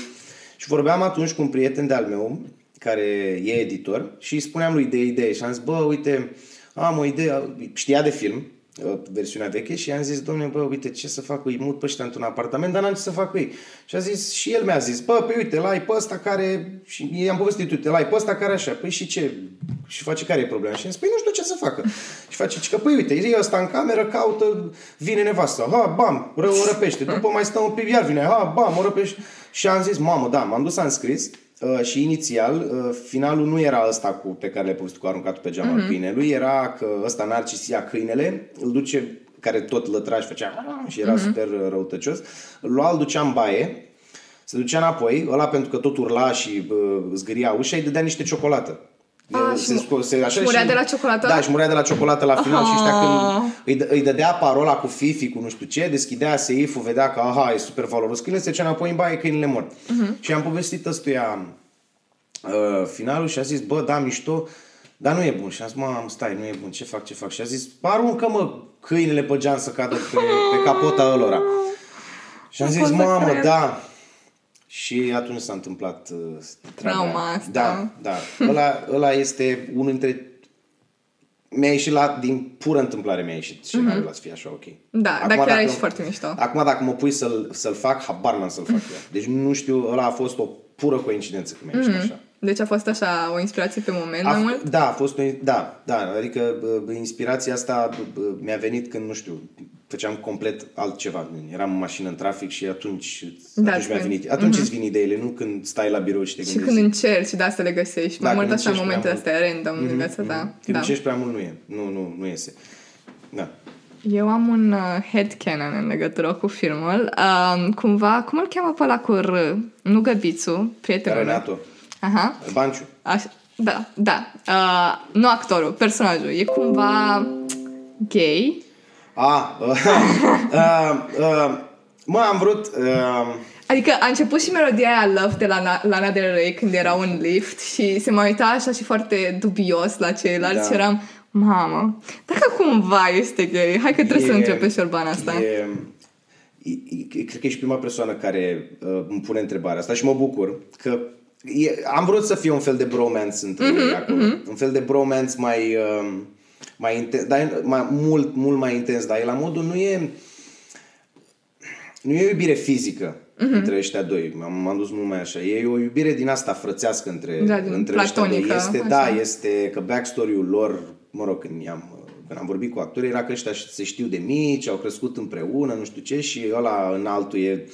Speaker 2: și vorbeam atunci cu un prieten de-al meu, care e editor, și îi spuneam lui de idee și am zis, bă, uite, am o idee, știa de film, Uh, versiunea veche și i-am zis, domnule, bă, uite, ce să fac cu ei, mut pe ăștia într-un apartament, dar n-am ce să fac cu ei. Și a zis, și el mi-a zis, bă, păi uite, l-ai pe ăsta care, și i-am povestit, uite, l-ai pe ăsta care așa, păi și ce, și face care e problema? Și am zis, păi nu știu ce să facă. Și face, că păi uite, e ăsta în cameră, caută, vine nevastă, ha, bam, ră, o răpește, după mai stă un pic, iar vine, ha, bam, o răpește. Și am zis, mamă, da, m-am dus, am scris, Uh, și inițial, uh, finalul nu era ăsta cu, pe care le-ai povestit cu aruncatul pe geama mm-hmm. câinelui, era că ăsta Narcis ia câinele, îl duce, care tot lătraș și făcea și era mm-hmm. super răutăcios, îl lua, îl ducea în baie, se ducea înapoi, ăla pentru că tot urla și uh, zgâria ușa, îi dădea niște ciocolată.
Speaker 1: A, se, și, se, așa, și murea și, de la ciocolată?
Speaker 2: Da, și murea de la ciocolată la final aha. și ăștia când îi, îi dădea parola cu Fifi, cu nu știu ce, deschidea seiful, vedea că aha, e super valoros câine, se ducea înapoi în baie, câinile mor. Uh-huh. Și am povestit ăstuia uh, finalul și a zis, bă, da, mișto, dar nu e bun. Și am zis, mă, stai, nu e bun, ce fac, ce fac? Și a zis, aruncă, mă, câinele pe geam să cadă pe, pe capota ălora. Și am zis, mamă, da, și atunci s-a întâmplat uh,
Speaker 1: trauma asta.
Speaker 2: Da, da. Ăla, ăla este unul dintre mi-a ieșit la, din pură întâmplare mi-a ieșit și mm-hmm. ăla să fie așa ok.
Speaker 1: Da, acum, dar chiar ești foarte mișto.
Speaker 2: Acum dacă mă pui să-l, să-l fac, habar n-am să-l fac eu. Deci nu știu, ăla a fost o pură coincidență că mi-a ieșit mm-hmm. așa.
Speaker 1: Deci a fost așa o inspirație pe moment a, mai mult?
Speaker 2: Da, a fost o, da, da, adică inspirația asta mi-a venit când, nu știu, făceam complet altceva. Eram în mașină în trafic și atunci, da, atunci mi-a venit. Atunci uh-huh. îți vin ideile, nu când stai la birou și te gândești.
Speaker 1: Și când încerci, de asta le găsești. Da, mai mult așa momentele astea random mm-hmm, în viața ta.
Speaker 2: Mm-hmm. Când da. încerci prea mult nu e. Nu, nu, nu iese. Da.
Speaker 1: Eu am un uh, headcanon în legătură cu filmul. Uh, cumva, cum îl cheamă pe ăla cu R? Nu Găbițu, prietenul
Speaker 2: Renato.
Speaker 1: Aha.
Speaker 2: Banciu.
Speaker 1: Așa. Da, da. Uh, nu actorul, personajul. E cumva gay.
Speaker 2: A, uh, uh, uh, mă, am vrut... Uh,
Speaker 1: Adică a început și melodia aia Love de la Lana Del Rey când era un lift și se mai uita așa și foarte dubios la ceilalți da. și eram, mamă, dacă cumva este gay, hai că trebuie e, să începe șorbana asta. E,
Speaker 2: e, e, cred că ești prima persoană care uh, îmi pune întrebarea asta și mă bucur că e, am vrut să fie un fel de bromance între mm-hmm, ei acolo. Mm-hmm. Un fel de bromance mai, uh, mai intens, dar mai, mult, mult mai intens, dar e la modul nu e nu e o iubire fizică mm-hmm. între ăștia doi. M-am, m-am dus mult mai așa. E o iubire din asta frățească între, da, între ăștia doi. Este, așa. da, este că backstory-ul lor, mă rog, când i-am când am vorbit cu actorii, era că ăștia se știu de mici, au crescut împreună, nu știu ce, și ăla în altul e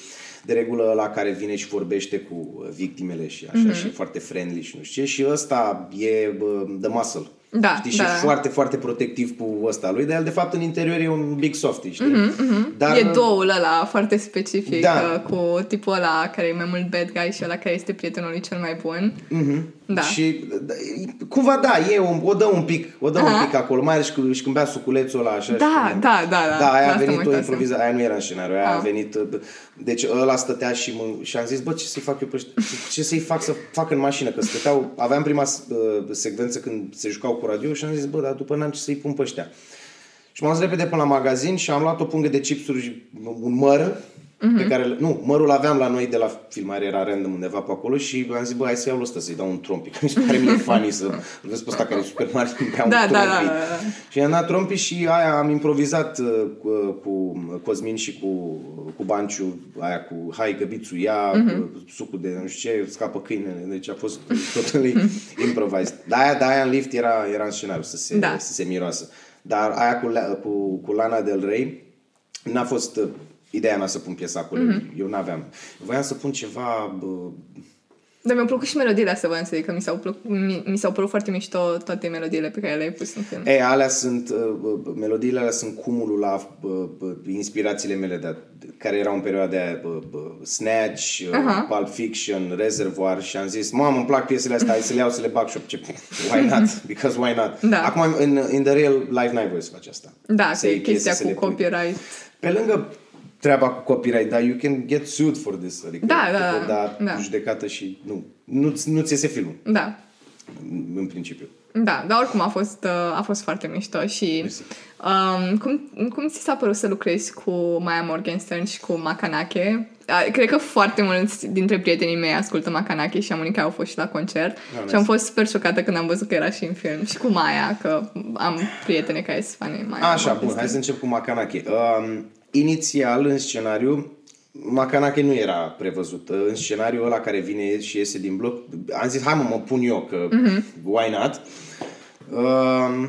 Speaker 2: de regulă la care vine și vorbește cu victimele și așa, mm-hmm. și foarte friendly și nu știu ce, și ăsta e bă, the muscle.
Speaker 1: Da,
Speaker 2: știi?
Speaker 1: da.
Speaker 2: Și foarte, foarte protectiv cu ăsta lui, dar el de fapt în interior e un big softy, știi?
Speaker 1: Mm-hmm, mm-hmm. Dar, e douăul ăla foarte specific da. cu tipul ăla care e mai mult bad guy și ăla care este prietenul lui cel mai bun.
Speaker 2: Mm-hmm. Da. Și da, cumva da, e un, o dă un pic, o dă uh-huh. un pic acolo, mai ales și, și când bea suculețul ăla așa.
Speaker 1: Da,
Speaker 2: și,
Speaker 1: da, da, da.
Speaker 2: Da, aia a venit o improvizare, aia nu era în scenariu, aia ah. a venit, deci ăla stătea și, mă, și am zis, bă, ce să-i fac eu pe ăștia? ce să-i fac să fac în mașină, că stăteau, aveam prima uh, secvență când se jucau cu radio și am zis, bă, dar după n-am ce să-i pun pe ăștia. Și m-am dus repede până la magazin și am luat o pungă de chipsuri, un măr, uh-huh. pe care, nu, mărul aveam la noi de la filmare, era random undeva pe acolo și am zis, bă, hai să iau ăsta, să-i dau un trompi, că mi se pare mie funny să vezi pe ăsta care e super mare, să da, un da, trompi. Da, da, da. Și am dat trompi și aia am improvizat uh, cu, cu Cosmin și cu, cu Banciu, aia cu hai găbițul ia, uh-huh. sucul de nu știu ce, scapă câinele, deci a fost totally improvised. Dar aia, de aia în lift era, era în scenariu să se, da. să se miroasă. Dar aia cu, cu, cu Lana Del Rey n-a fost uh, ideea mea să pun piesa acolo. Mm-hmm. Eu n-aveam. Voiam să pun ceva... Bă...
Speaker 1: Dar mi-au plăcut și melodiile astea, voiam să zic, că mi s-au, plăcut, mi, mi s-au părut foarte mișto toate melodiile pe care le-ai pus în film.
Speaker 2: E, alea sunt, uh, melodiile alea sunt cumulul la uh, inspirațiile mele de, care erau în perioada aia, uh, Snatch, uh-huh. Pulp Fiction, Reservoir și am zis, mamă, îmi plac piesele astea, hai să le iau să le bag și ce, why not? Because why not?
Speaker 1: Da.
Speaker 2: Acum, în, in the real life n-ai voie să faci asta.
Speaker 1: Da, că e chestia cu copyright.
Speaker 2: Pe lângă treaba cu copyright, dar you can get sued for this. Adică
Speaker 1: da, da, da,
Speaker 2: da. judecată și nu, nu, nu-ți iese filmul.
Speaker 1: Da.
Speaker 2: În principiu.
Speaker 1: Da, dar oricum a fost, uh, a fost foarte mișto și um, cum, cum ți s-a părut să lucrezi cu Maya Morgenstern și cu Makanake? Cred că foarte mulți dintre prietenii mei ascultă Makanake și am au fost și la concert oh, și am fost super șocată când am văzut că era și în film și cu Maya, că am prietene care sunt fani Maya.
Speaker 2: Așa, bun, hai să încep cu Makanake. Um, inițial, în scenariu, Macanake nu era prevăzut. În scenariul ăla care vine și iese din bloc, am zis, hai mă, mă pun eu, că uh-huh. why not? Uh,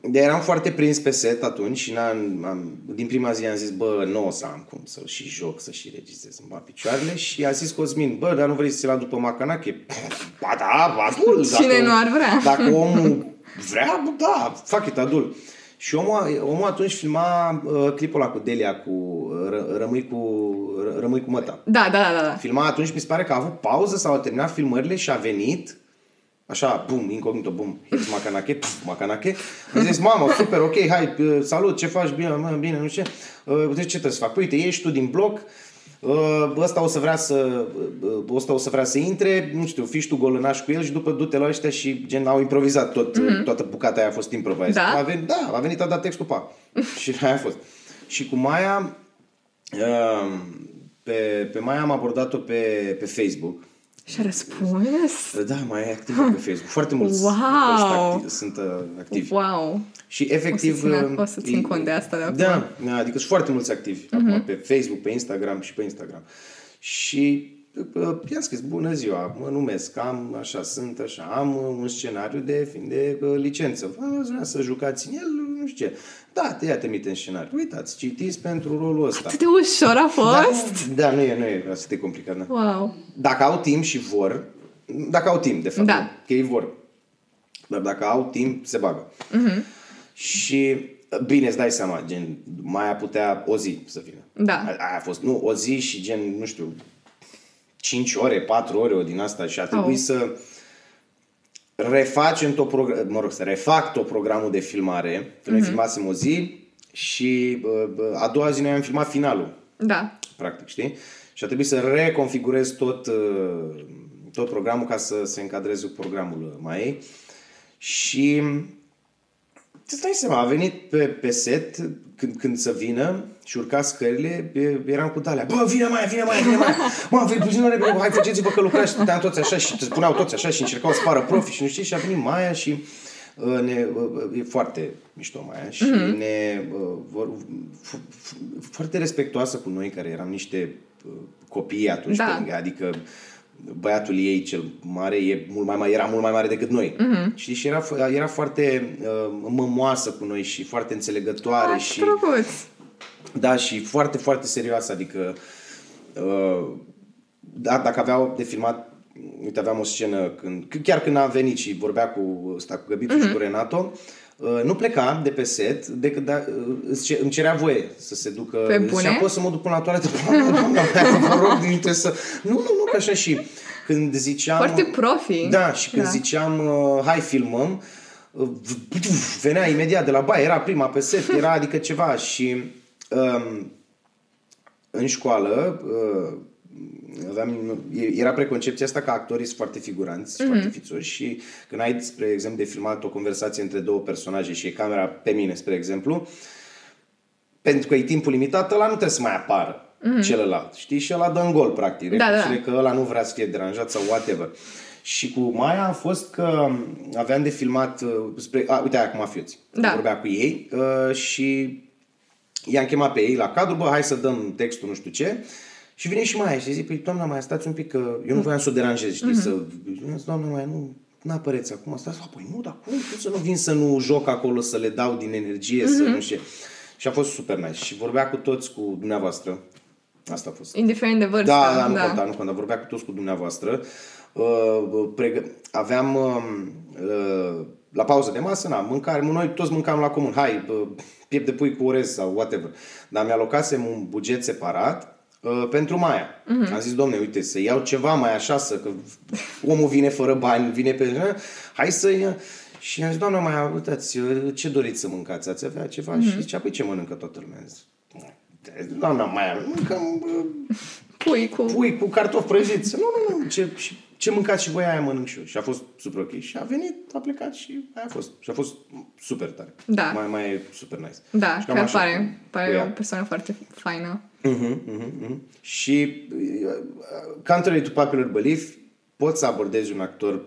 Speaker 2: de eram foarte prins pe set atunci și n-am, am, din prima zi am zis, bă, nu o să am cum să și joc, să și regizez în picioarele și a zis Cosmin, bă, dar nu vrei să se la după Macanache? Ba da, adul.
Speaker 1: Cine dacă, nu ar vrea?
Speaker 2: Dacă omul vrea, da, fac it, adul. Și omul, omul atunci filma uh, clipul ăla cu Delia, cu uh, ră, Rămâi cu, ră, Rămâi cu măta.
Speaker 1: Da, da, da, da.
Speaker 2: Filma atunci, mi se pare că a avut pauză sau a terminat filmările și a venit Așa, bum, incognito, bum, here's Macanache, pf, Macanache. A zis, mamă, super, ok, hai, uh, salut, ce faci, bine, mă, bine, nu știu ce. Uh, ce trebuie să fac? Păi, uite, ieși tu din bloc, Uh, ăsta o să vrea să uh, ăsta o să vrea să intre, nu știu, fii tu golănaș cu el și după du-te la ăștia și gen au improvizat tot, mm-hmm. toată bucata aia a fost improvisat.
Speaker 1: Da?
Speaker 2: A venit, da, a venit, a dat textul pa. și aia a fost. Și cu Maia uh, pe, pe Maia am abordat-o pe, pe Facebook.
Speaker 1: Și a răspuns?
Speaker 2: Da, mai e activ pe Facebook. Foarte mulți
Speaker 1: wow.
Speaker 2: activi, sunt uh, activi.
Speaker 1: Wow.
Speaker 2: Și efectiv...
Speaker 1: O să, țin, o să țin cont de asta de acum.
Speaker 2: Da, adică sunt foarte mulți activi uh-huh. acum pe Facebook, pe Instagram și pe Instagram. Și uh, i-am scris, bună ziua, mă numesc, am, așa sunt, așa, am un scenariu de film de uh, licență. Vă să jucați în el, nu știu ce. Da, te ia trimite în scenariu. Uitați, citiți pentru rolul ăsta.
Speaker 1: Atât de ușor a fost?
Speaker 2: Da, da nu e, nu e atât de complicat. Da.
Speaker 1: Wow.
Speaker 2: Dacă au timp și vor, dacă au timp, de fapt,
Speaker 1: da.
Speaker 2: că ei vor. Dar dacă au timp, se bagă.
Speaker 1: Uh-huh.
Speaker 2: Și bine, îți dai seama, gen, mai a putea o zi să vină.
Speaker 1: Da.
Speaker 2: Aia a fost, nu, o zi și gen, nu știu, 5 ore, 4 ore o din asta și a trebuit oh. să refacem tot program, mă rog, să refac tot programul de filmare. Mm-hmm. Noi filmasem o zi și uh, a doua zi noi am filmat finalul.
Speaker 1: Da.
Speaker 2: Practic, știi? Și a trebuit să reconfigurez tot, uh, tot programul ca să se încadreze cu programul mai. Și îți dai seama, a venit pe, pe set când, când să vină și urca scările, eram cu talea. Bă, vine mai, vine mai, vine mai. Mă, vei puțin repede, hai faceți-vă că lucrați. Stăteam toți așa și spuneau toți așa și încercau să pară profi și nu știi. Și a venit Maia și uh, ne, uh, e foarte mișto Maia și mm-hmm. ne uh, vor, f- f- foarte respectoasă cu noi care eram niște uh, copii atunci, da. pe, adică băiatul ei cel mare e mult mai, era mult mai mare decât noi. Mm-hmm. Știi? Și era, era foarte uh, mămoasă cu noi și foarte înțelegătoare. Ah, și,
Speaker 1: drăguț.
Speaker 2: Da, și foarte, foarte serioasă. Adică uh, da, dacă aveau de filmat uite, aveam o scenă când, chiar când a venit și vorbea cu ăsta, cu Găbitu mm-hmm. și cu Renato, Uh, nu pleca de pe set decât da, uh, îmi cerea voie să se ducă.
Speaker 1: Pe bune?
Speaker 2: Și pot să mă duc până la toaletă. Doamna mea, vă rog, din să... Nu, nu, nu, că așa și când ziceam...
Speaker 1: Foarte profi.
Speaker 2: Da, și când da. ziceam, uh, hai filmăm, venea imediat de la baie, era prima pe set, era adică ceva și um, în școală aveam, era preconcepția asta că actorii sunt foarte figuranți, mm-hmm. foarte fițoși și când ai, spre exemplu, de filmat o conversație între două personaje și e camera pe mine, spre exemplu, pentru că e timpul limitat, ăla nu trebuie să mai apară mm-hmm. celălalt, știi? Și ăla dă în gol, practic. Da, da. că ăla nu vrea să fie deranjat sau whatever. Și cu Maia a fost că aveam de filmat, uh, spre, a, uite aia cu mafioți. Da. Vorbea cu ei uh, și i-am chemat pe ei la cadru, bă, hai să dăm textul nu știu ce. Și vine și mai și zice, păi doamna mai stați un pic că eu nu voiam să o deranjez, știi, mm-hmm. să... Doamna mai nu, nu apăreți acum, stați, păi nu, dar cum, cum să nu vin să nu joc acolo, să le dau din energie, mm-hmm. să nu știu. Și a fost super nice. Și vorbea cu toți cu dumneavoastră. Asta a fost.
Speaker 1: Indiferent de vârstă.
Speaker 2: Da, da, nu da. conta, nu conta. Vorbea cu toți cu dumneavoastră. Uh, pregă... Aveam uh, uh, la pauză de masă, na, mâncare, noi toți mâncam la comun. Hai, uh, piept de pui cu orez sau whatever. Dar mi-alocasem un buget separat Uh, pentru Maia. Uh-huh. Am zis, domne, uite, să iau ceva mai așa, să că omul vine fără bani, vine pe... Hai să ia... Și am zis, doamna Maia, uitați, uh, ce doriți să mâncați? Ați avea ceva? Uh-huh. Și zicea, păi ce mănâncă toată lumea? Zis, doamna Maia, mâncăm... Uh,
Speaker 1: pui cu...
Speaker 2: Pui cu cartofi prăjiți. Nu, nu, nu, ce, și ce mâncați și voi, aia mănânc și eu. Și a fost super ok. Și a venit, a plecat și aia a fost. Și a fost super tare.
Speaker 1: Da.
Speaker 2: Mai, mai super nice.
Speaker 1: Da, și chiar pare, pare o persoană foarte faină.
Speaker 2: Uh-huh, uh-huh, uh-huh. Și uh, contrary to popular belief, poți să abordezi un actor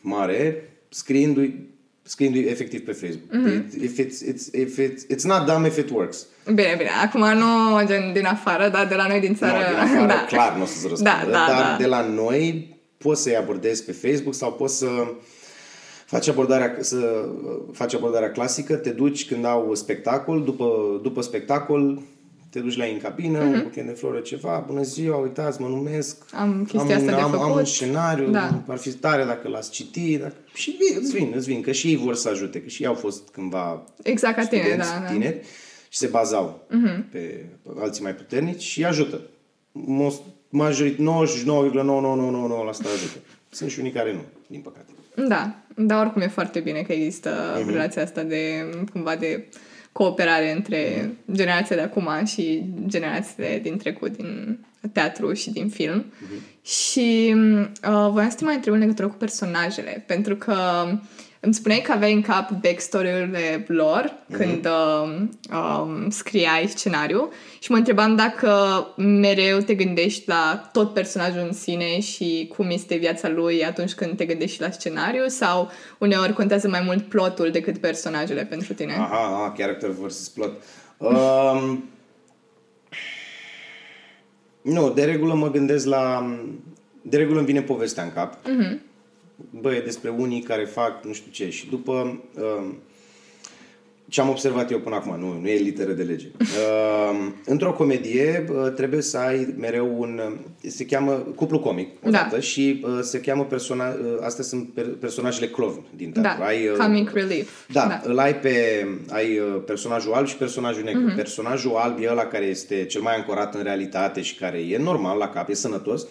Speaker 2: mare scriindu-i scriindu-i efectiv pe Facebook. Mm-hmm. If it's, it's, if it's, it's not dumb if it works.
Speaker 1: Bine, bine. Acum nu gen din afară, dar de la noi din țară...
Speaker 2: No, din afară, da. clar nu o să-ți răspundă. Da, da, dar da. de la noi poți să-i abordezi pe Facebook sau poți să faci abordarea, să faci abordarea clasică, te duci când au spectacol, după, după spectacol te duci la ei în cabină, mm-hmm. un buchet de flori, ceva, bună ziua, uitați, mă numesc,
Speaker 1: am chestia am, asta
Speaker 2: am,
Speaker 1: de făcut.
Speaker 2: am un scenariu, da. ar fi tare dacă l-ați citit, dacă... și îți vin, îți vin, că și ei vor să ajute, că și ei au fost cândva
Speaker 1: exact ca tine, da, da.
Speaker 2: tineri și se bazau mm-hmm. pe alții mai puternici și ajută. Majorit, 99,9999% ajută. Sunt și unii care nu, din păcate.
Speaker 1: Da, dar oricum e foarte bine că există mm-hmm. relația asta de, cumva, de cooperare între mm-hmm. generația de acum și generațiile din trecut, din teatru și din film. Mm-hmm. Și uh, voiam să te mai întreb în legătură cu personajele, pentru că îmi spuneai că aveai în cap backstory-urile lor mm-hmm. când uh, um, scriai scenariu și mă întrebam dacă mereu te gândești la tot personajul în sine și cum este viața lui atunci când te gândești la scenariu sau uneori contează mai mult plotul decât personajele pentru tine?
Speaker 2: Aha, aha character versus plot. Um, nu, de regulă mă gândesc la... De regulă îmi vine povestea în cap. Mm-hmm bă, e despre unii care fac nu știu ce. Și după uh, ce am observat eu până acum, nu, nu e literă de lege. Uh, într-o comedie uh, trebuie să ai mereu un... Se cheamă cuplu comic, odată, da. și uh, se cheamă persona... Uh, astea sunt per, personajele clown din teatru.
Speaker 1: Da, ai, uh, comic relief.
Speaker 2: Da, da, îl ai pe... Ai uh, personajul alb și personajul negru. Uh-huh. Personajul alb e ăla care este cel mai ancorat în realitate și care e normal la cap, e sănătos.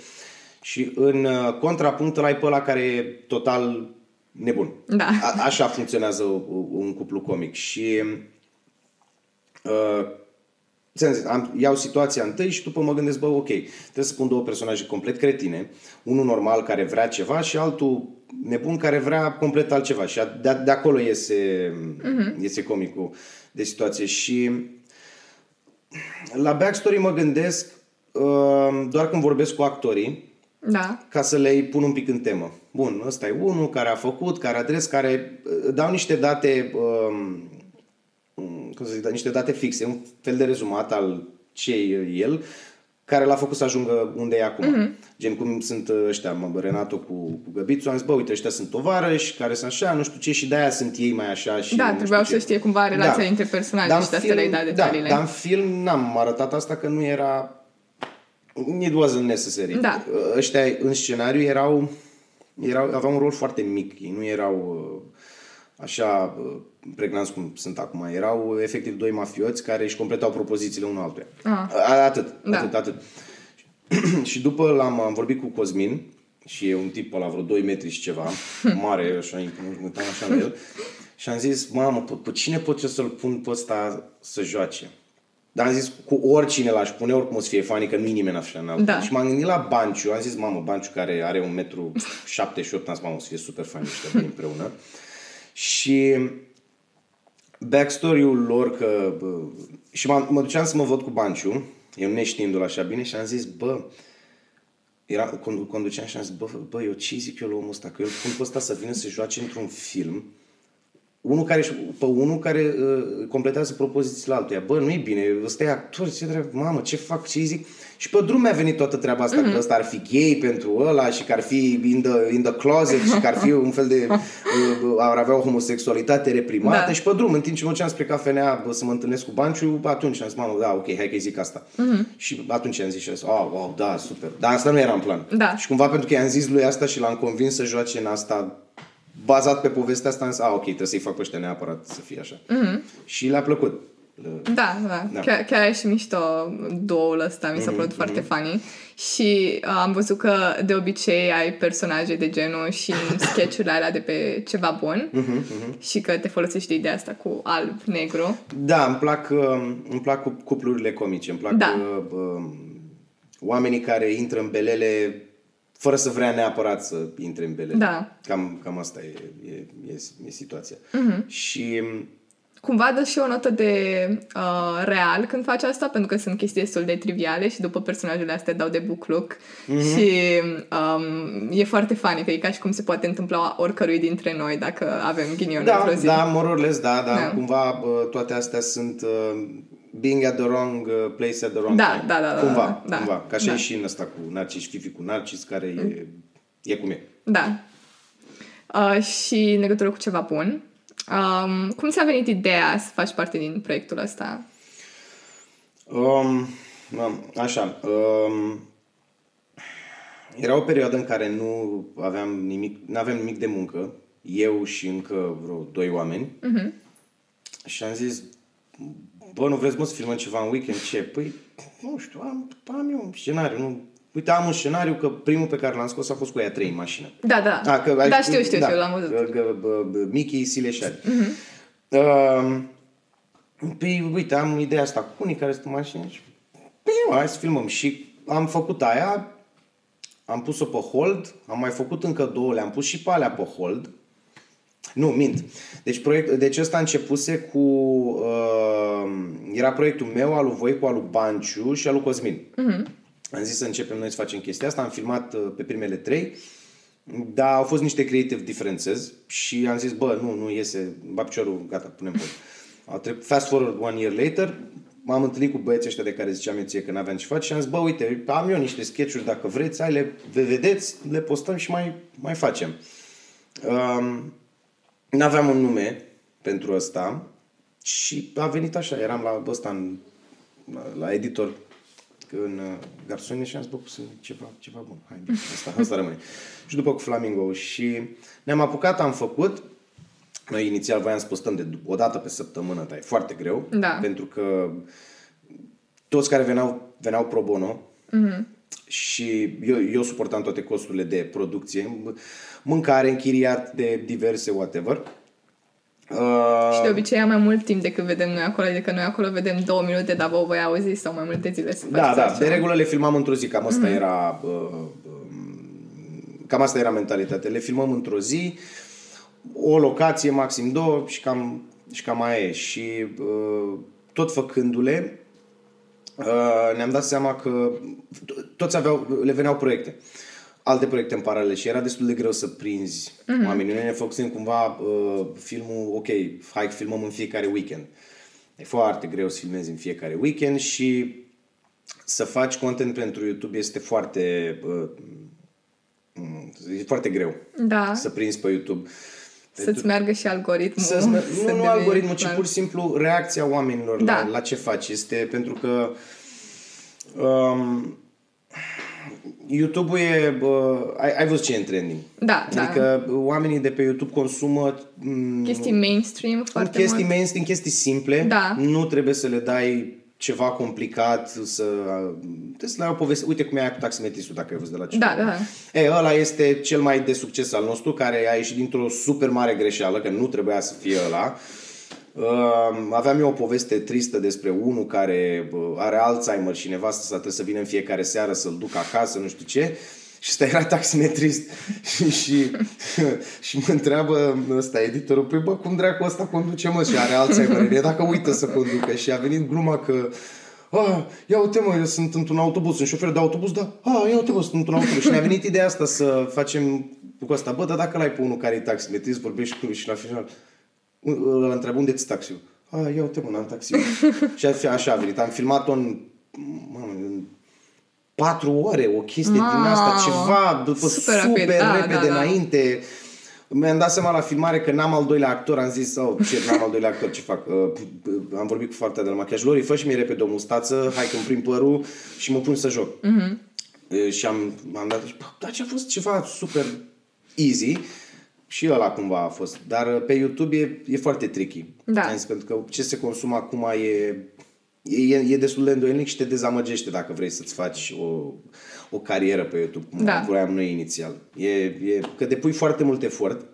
Speaker 2: Și în uh, contrapunct îl ai pe ăla care e total nebun.
Speaker 1: Da.
Speaker 2: A, așa funcționează un cuplu comic. Și uh, zis, am, iau situația întâi și după mă gândesc, bă, ok, trebuie să pun două personaje complet cretine, unul normal care vrea ceva și altul nebun care vrea complet altceva. Și de, de acolo iese, uh-huh. iese comicul de situație. Și la backstory mă gândesc uh, doar când vorbesc cu actorii,
Speaker 1: da.
Speaker 2: ca să le pun un pic în temă. Bun, ăsta e unul care a făcut, care adres, care uh, dau niște date, uh, cum să zic, niște date fixe, un fel de rezumat al ce e el, care l-a făcut să ajungă unde e acum. Mm-hmm. Gen cum sunt ăștia, mă, Renato cu, cu Găbițu, am zis, bă, uite, ăștia sunt tovarăși, care sunt așa, nu știu ce, și de-aia sunt ei mai așa. Și
Speaker 1: da, trebuiau să știe cumva relația da. între personaje dar și de astea le da detaliile.
Speaker 2: Da, dar în film n-am arătat asta că nu era... It wasn't necessary.
Speaker 1: Da.
Speaker 2: Ăștia în scenariu erau, erau, aveau un rol foarte mic, ei nu erau așa pregnanți cum sunt acum. Erau efectiv doi mafioți care își completau propozițiile unul altuia.
Speaker 1: Ah.
Speaker 2: Atât, da. atât, atât. și după l-am am vorbit cu Cosmin și e un tip la vreo 2 metri și ceva, mare, așa, mă uitam așa la el. Și am zis, mamă, pe, pe cine pot eu să-l pun pe ăsta să joace? Dar am zis, cu oricine l-aș pune, oricum o să fie fani, că nu-i nimeni așa înalt.
Speaker 1: Da.
Speaker 2: Și m-am gândit la Banciu, am zis, mamă, Banciu care are un metru 78, am zis, mamă, o să fie super fani ăștia împreună. Și backstory-ul lor că... Bă, și mă, mă duceam să mă văd cu Banciu, eu neștiindu-l așa bine și am zis, bă, era, conduceam și am zis, bă, bă, eu ce zic eu la omul ăsta? Că eu pun pe ăsta să vină să joace într-un film unul care, pe unul care uh, completează propozițiile altuia. Bă, nu-i bine, ăsta e actor, ce drept, mamă, ce fac, ce zic? Și pe drum mi-a venit toată treaba asta, mm-hmm. că ăsta ar fi gay pentru ăla și că ar fi in the, in the closet și că ar fi un fel de... Uh, ar avea o homosexualitate reprimată da. și pe drum, în timp ce mă duceam spre cafenea să mă întâlnesc cu Banciu, atunci am zis, mamă, da, ok, hai că zic asta. Mm-hmm. Și atunci am zis și oh, wow, da, super. Dar asta nu era în plan.
Speaker 1: Da.
Speaker 2: Și cumva pentru că i-am zis lui asta și l-am convins să joace în asta bazat pe povestea asta, am zis, a, ok, trebuie să-i fac pe ăștia neapărat să fie așa.
Speaker 1: Mm-hmm.
Speaker 2: Și le-a plăcut.
Speaker 1: Da, da. da. Chiar, chiar e și mișto douăl ăsta, mi s-a părut mm-hmm. foarte funny. Și uh, am văzut că de obicei ai personaje de genul și în sketch-urile alea de pe ceva bun
Speaker 2: mm-hmm, mm-hmm.
Speaker 1: și că te folosești de ideea asta cu alb-negru.
Speaker 2: Da, îmi plac, uh, îmi plac cuplurile comice, îmi plac
Speaker 1: da.
Speaker 2: uh, uh, oamenii care intră în belele fără să vrea neapărat să intre în belele.
Speaker 1: Da.
Speaker 2: Cam, cam asta e, e, e, e situația.
Speaker 1: Mm-hmm.
Speaker 2: Și
Speaker 1: cumva dă și o notă de uh, real când faci asta, pentru că sunt chestii destul de triviale și după personajele astea dau de bucluc mm-hmm. și um, e foarte funny, că e ca și cum se poate întâmpla oricărui dintre noi dacă avem ghinion
Speaker 2: da,
Speaker 1: într-o zi.
Speaker 2: Da, more or less, da, da, da. Cumva uh, toate astea sunt uh, being at the wrong uh, place at the wrong
Speaker 1: da,
Speaker 2: time.
Speaker 1: Da, da, da.
Speaker 2: Cumva,
Speaker 1: da,
Speaker 2: cumva. Ca și
Speaker 1: da.
Speaker 2: și în ăsta cu Narcis, Fifi cu Narcis, care e, e cum e.
Speaker 1: Da. Uh, și în legătură cu ceva bun, Um, cum ți-a venit ideea să faci parte din proiectul ăsta?
Speaker 2: Um, așa. Um, era o perioadă în care nu aveam nimic, nu aveam nimic de muncă, eu și încă vreo doi oameni.
Speaker 1: Uh-huh.
Speaker 2: Și am zis, bă, nu vreți mă să filmăm ceva în weekend? Ce? Păi, nu știu, am, am eu un scenariu, nu Uite, am un scenariu că primul pe care l-am scos a fost cu aia trei în mașină.
Speaker 1: Da, da.
Speaker 2: A, că,
Speaker 1: da, știu, știu, da, știu, l-am
Speaker 2: văzut. Mickey, Sileșari.
Speaker 1: Uh-huh.
Speaker 2: Uh, păi, uite, am ideea asta cu unii care sunt în mașină și păi, hai să filmăm. Și am făcut aia, am pus-o pe hold, am mai făcut încă două, le-am pus și pe alea pe hold. Nu, mint. Deci, proiect, deci ăsta începuse cu... Uh, era proiectul meu, al lui Voicu, al lui Banciu și al lui Cosmin.
Speaker 1: Uh-huh.
Speaker 2: Am zis să începem noi să facem chestia asta, am filmat uh, pe primele trei, dar au fost niște creative differences și am zis, bă, nu, nu iese, ba piciorul, gata, punem pe. Fast forward one year later, m-am întâlnit cu băieții ăștia de care ziceam eu ție că n-aveam ce face și am zis, bă, uite, am eu niște sketch dacă vreți, hai, le vedeți, le postăm și mai, mai facem. Um, n-aveam un nume pentru ăsta și a venit așa, eram la ăsta în, la, la editor în uh, garsone și am zis, bă, să ceva, ceva bun, hai, asta, asta rămâne. și după cu Flamingo și ne-am apucat, am făcut, noi inițial voiam să postăm de o dată pe săptămână, dar e foarte greu,
Speaker 1: da.
Speaker 2: pentru că toți care veneau, veneau pro bono,
Speaker 1: mm-hmm.
Speaker 2: și eu, eu suportam toate costurile de producție, mâncare, închiriat de diverse whatever.
Speaker 1: Uh, și de obicei am mai mult timp decât vedem noi acolo, adică noi acolo vedem două minute, dar vă voi auzi sau mai multe zile să
Speaker 2: Da, da, de regulă le filmam într-o zi, cam asta mm-hmm. era uh, uh, cam asta era mentalitatea. Le filmăm într-o zi, o locație, maxim două și cam, și cam aia e. Și uh, tot făcându-le, uh, ne-am dat seama că toți aveau, le veneau proiecte. Alte proiecte în paralel și era destul de greu să prinzi mm-hmm. oamenii. Noi ne focusăm cumva uh, filmul, ok, hai că filmăm în fiecare weekend. E foarte greu să filmezi în fiecare weekend și să faci content pentru YouTube este foarte uh, e foarte greu
Speaker 1: da.
Speaker 2: să prinzi pe YouTube.
Speaker 1: Să-ți pentru... meargă și algoritmul.
Speaker 2: Să nu, să nu algoritmul, ci pur și simplu reacția oamenilor da. la, la ce faci. Este pentru că um, YouTube-ul e... Uh, ai, ai văzut ce e în trending.
Speaker 1: Da,
Speaker 2: Adică da. oamenii de pe YouTube consumă...
Speaker 1: Um, chestii mainstream foarte
Speaker 2: Chestii
Speaker 1: mult.
Speaker 2: mainstream, chestii simple.
Speaker 1: Da.
Speaker 2: Nu trebuie să le dai ceva complicat, să... Trebuie să le ai o poveste. Uite cum e aia cu taximetristul, dacă ai văzut de la
Speaker 1: cineva. Da, da.
Speaker 2: E, ăla este cel mai de succes al nostru, care a ieșit dintr-o super mare greșeală, că nu trebuia să fie ăla. Uh, aveam eu o poveste tristă despre unul care uh, are Alzheimer și nevastă sa trebuie să vină în fiecare seară să-l ducă acasă, nu știu ce. Și ăsta era taximetrist și, și, și mă întreabă ăsta editorul, păi bă, cum dracu ăsta conduce mă și are Alzheimer, e dacă uită să conducă și a venit gluma că Ah, ia uite mă, eu sunt într-un autobuz, sunt șofer de autobuz, da, ah, ia uite mă, sunt într-un autobuz. Și ne-a venit ideea asta să facem cu asta. Bă, dar dacă l-ai pe unul care e taximetrist, vorbești cu și la final, îl întreabă unde ți taxiul? Ah, ia uite mă, n-am taxiul. și așa a venit. Am filmat-o în, mamă, în patru ore, o chestie Ma, din asta, ceva după super, super repede, da, repede da, da. înainte. Mi-am dat seama la filmare că n-am al doilea actor, am zis, sau oh, ce, n-am al doilea actor, ce fac? Uh, am vorbit cu foarte de la machiaj. Lori, fă și mie repede o mustață, hai că îmi prind părul și mă pun să joc.
Speaker 1: Mm-hmm.
Speaker 2: Uh, și am, am dat, da, ce a fost ceva super easy. Și ăla cumva a fost. Dar uh, pe YouTube e, e foarte tricky.
Speaker 1: Da.
Speaker 2: Zis, pentru că ce se consumă acum e e, e destul de îndoielnic și te dezamăgește dacă vrei să-ți faci o, o carieră pe YouTube, cum
Speaker 1: da.
Speaker 2: vroiam noi inițial. E, e că depui foarte mult efort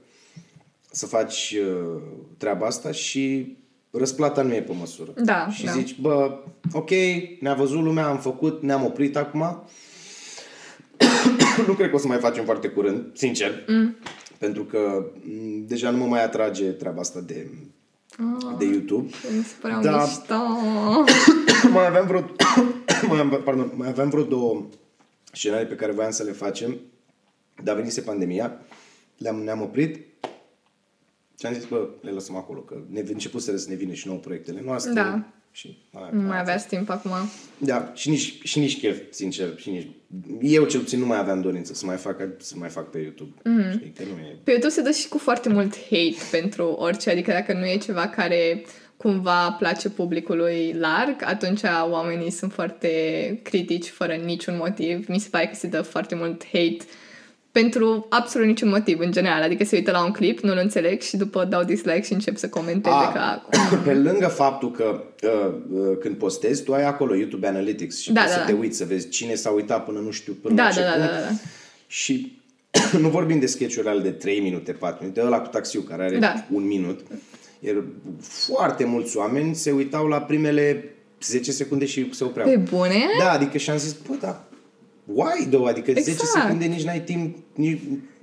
Speaker 2: să faci uh, treaba asta și răsplata nu e pe măsură.
Speaker 1: Da,
Speaker 2: și
Speaker 1: da.
Speaker 2: zici, bă, ok, ne-a văzut lumea, am făcut, ne-am oprit acum. nu cred că o să mai facem foarte curând, sincer.
Speaker 1: Mm.
Speaker 2: Pentru că m- deja nu mă mai atrage treaba asta de
Speaker 1: Oh,
Speaker 2: de YouTube.
Speaker 1: mi se păreau
Speaker 2: Da.
Speaker 1: mișto.
Speaker 2: mai aveam vreo mai, aveam, pardon, mai aveam vreo două scenarii pe care voiam să le facem, dar venise pandemia, le-am, ne-am oprit și am zis, bă, le lăsăm acolo, că ne început să ne vină și nouă proiectele noastre.
Speaker 1: Da.
Speaker 2: Și aia,
Speaker 1: Nu mai aveați timp acum.
Speaker 2: Da, și nici, și nici chef, sincer, și nici... Eu cel puțin nu mai aveam dorință să mai fac, să mai fac pe YouTube. Mm-hmm. Știi, că nu e...
Speaker 1: Pe YouTube se dă și cu foarte mult hate pentru orice, adică dacă nu e ceva care cumva place publicului larg, atunci oamenii sunt foarte critici fără niciun motiv. Mi se pare că se dă foarte mult hate pentru absolut niciun motiv în general. Adică se uită la un clip, nu-l înțeleg și după dau dislike și încep să comenteze
Speaker 2: A,
Speaker 1: ca...
Speaker 2: Pe lângă faptul că uh, uh, când postezi, tu ai acolo YouTube Analytics și
Speaker 1: Da,
Speaker 2: poți
Speaker 1: da,
Speaker 2: să
Speaker 1: da.
Speaker 2: te uiți, să vezi cine s-a uitat până nu știu până
Speaker 1: Da,
Speaker 2: la
Speaker 1: da,
Speaker 2: ce
Speaker 1: da,
Speaker 2: punct.
Speaker 1: da, da.
Speaker 2: Și nu vorbim de sketch-uri ale de 3 minute, 4 minute, ăla cu taxiul care are
Speaker 1: Da.
Speaker 2: un minut. Iar foarte mulți oameni se uitau la primele 10 secunde și se opreau.
Speaker 1: Pe bune?
Speaker 2: Da, adică și am zis, bă, da, why though? Adică exact. 10
Speaker 1: Exact.
Speaker 2: secunde nici n-ai timp, nici,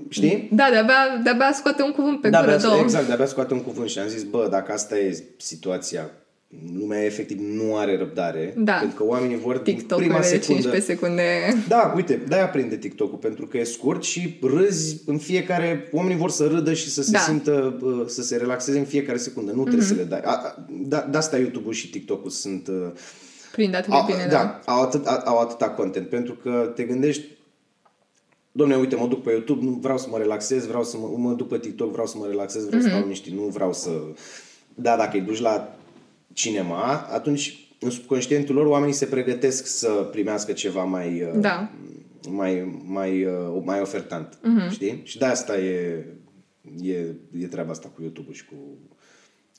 Speaker 2: știi?
Speaker 1: Da, de-abia, de-abia scoate un cuvânt pe
Speaker 2: Da,
Speaker 1: gură,
Speaker 2: de-abia,
Speaker 1: două.
Speaker 2: exact, de-abia scoate un cuvânt și am zis, bă, dacă asta e situația, lumea efectiv nu are răbdare,
Speaker 1: Da.
Speaker 2: pentru că oamenii vor din
Speaker 1: TikTok
Speaker 2: prima
Speaker 1: de
Speaker 2: secundă...
Speaker 1: 15 secunde.
Speaker 2: Da, uite, de-aia prinde TikTok-ul, pentru că e scurt și râzi în fiecare... Oamenii vor să râdă și să se
Speaker 1: Da. Mhm.
Speaker 2: simtă, uh, să se relaxeze în fiecare secundă. Nu trebuie să le dai. A- a- Da, de asta YouTube-ul și TikTok-ul sunt... uh,
Speaker 1: Prind atât de
Speaker 2: au,
Speaker 1: bine,
Speaker 2: da,
Speaker 1: da.
Speaker 2: au, atât, au atâta content, pentru că te gândești Domne, uite, mă duc pe YouTube, nu vreau să mă relaxez, vreau să mă, mă duc pe TikTok, vreau să mă relaxez, vreau
Speaker 1: Mhm.
Speaker 2: să stau liniștit, nu vreau să... Da, dacă îi duci la cinema, atunci în subconștientul lor oamenii se pregătesc să primească ceva mai, uh,
Speaker 1: Da.
Speaker 2: mai, mai, uh, mai ofertant.
Speaker 1: Mhm.
Speaker 2: Știi? Și de asta e, e, e treaba asta cu YouTube-ul și cu,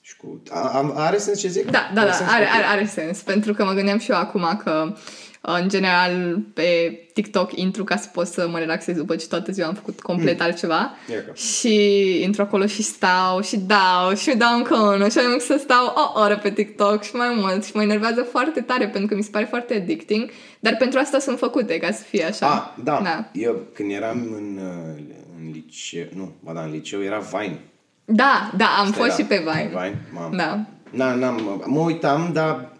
Speaker 2: Și cu... A, are sens ce zic?
Speaker 1: Da, da,
Speaker 2: are
Speaker 1: da,
Speaker 2: sens?
Speaker 1: are,
Speaker 2: Ok.
Speaker 1: are, are sens. Pentru că mă gândeam și eu acum că în general pe TikTok intru ca să pot să mă relaxez după ce toată ziua am făcut complet altceva
Speaker 2: Ia că.
Speaker 1: și intru acolo și stau și dau și dau încă unul și ajung să stau o oră pe TikTok și mai mult și mă enervează foarte tare pentru că mi se pare foarte addicting dar pentru asta sunt făcute ca să fie așa.
Speaker 2: A, da.
Speaker 1: Da,
Speaker 2: Eu când eram în, uh, în liceu, nu, ba da, în liceu era Vine.
Speaker 1: Da, da am
Speaker 2: Asta
Speaker 1: fost
Speaker 2: era
Speaker 1: și pe Vine.
Speaker 2: Vine, mamă.
Speaker 1: Da.
Speaker 2: Na, n-am, mă uitam, dar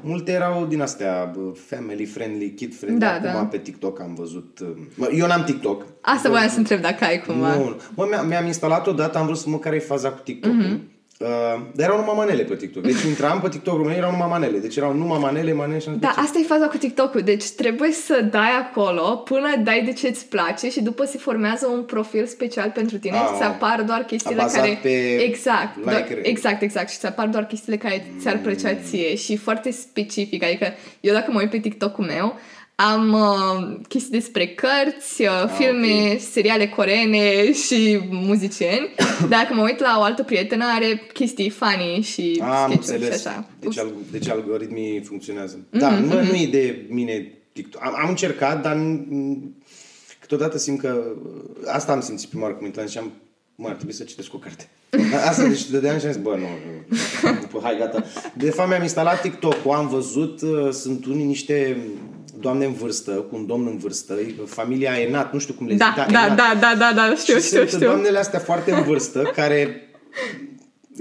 Speaker 2: multe erau din astea bă, family friendly, kid friendly.
Speaker 1: Da,
Speaker 2: Acum
Speaker 1: da.
Speaker 2: pe TikTok am văzut... uh, Mă, eu n-am TikTok.
Speaker 1: Asta voiam să întreb dacă ai cumva.
Speaker 2: Nu, mă, mi-am, mi-am instalat odată, am vrut să mă care e faza cu TikTok.
Speaker 1: Mhm.
Speaker 2: Uh, dar erau numai manele pe TikTok. Deci intram pe TikTok-ul meu, erau numai manele. Deci erau numai manele, manele și am zis,
Speaker 1: Da,
Speaker 2: "Bă,
Speaker 1: asta e faza cu TikTok-ul. Deci trebuie să dai acolo până dai de ce îți place și după se formează un profil special pentru tine
Speaker 2: Ah,
Speaker 1: și ți
Speaker 2: mă.
Speaker 1: apar doar chestiile
Speaker 2: bazat
Speaker 1: care...
Speaker 2: pe
Speaker 1: exact, doar,
Speaker 2: like-uri.
Speaker 1: exact, exact. Și ți apar doar chestiile care ți-ar plăcea ție și foarte specific. Adică eu dacă mă uit pe TikTok-ul meu, am uh, chestii despre cărți, uh, filme, seriale coreene și muzicieni. Dacă mă uit la o altă prietenă, are chestii funny și
Speaker 2: Am
Speaker 1: sketch-uri
Speaker 2: înțeles.
Speaker 1: și așa.
Speaker 2: Deci, al, deci algoritmii funcționează. Da, nu, nu e de mine TikTok. Am, am încercat, dar nu- câteodată simt că... Asta am simțit prima oară când intram și am mă, ar trebui să citesc o carte. Asta, deci dădeam și am zis, bă, nu, nu, hai, gata. De fapt, mi-am instalat TikTok-ul, am văzut, uh, sunt unii niște doamne în vârstă, cu un domn în vârstă, e familia Enat, nu știu cum le zic,
Speaker 1: Da, da,
Speaker 2: Enat.
Speaker 1: da, da, da, da, știu,
Speaker 2: și
Speaker 1: știu,
Speaker 2: sunt
Speaker 1: știu.
Speaker 2: doamnele astea foarte în vârstă, care,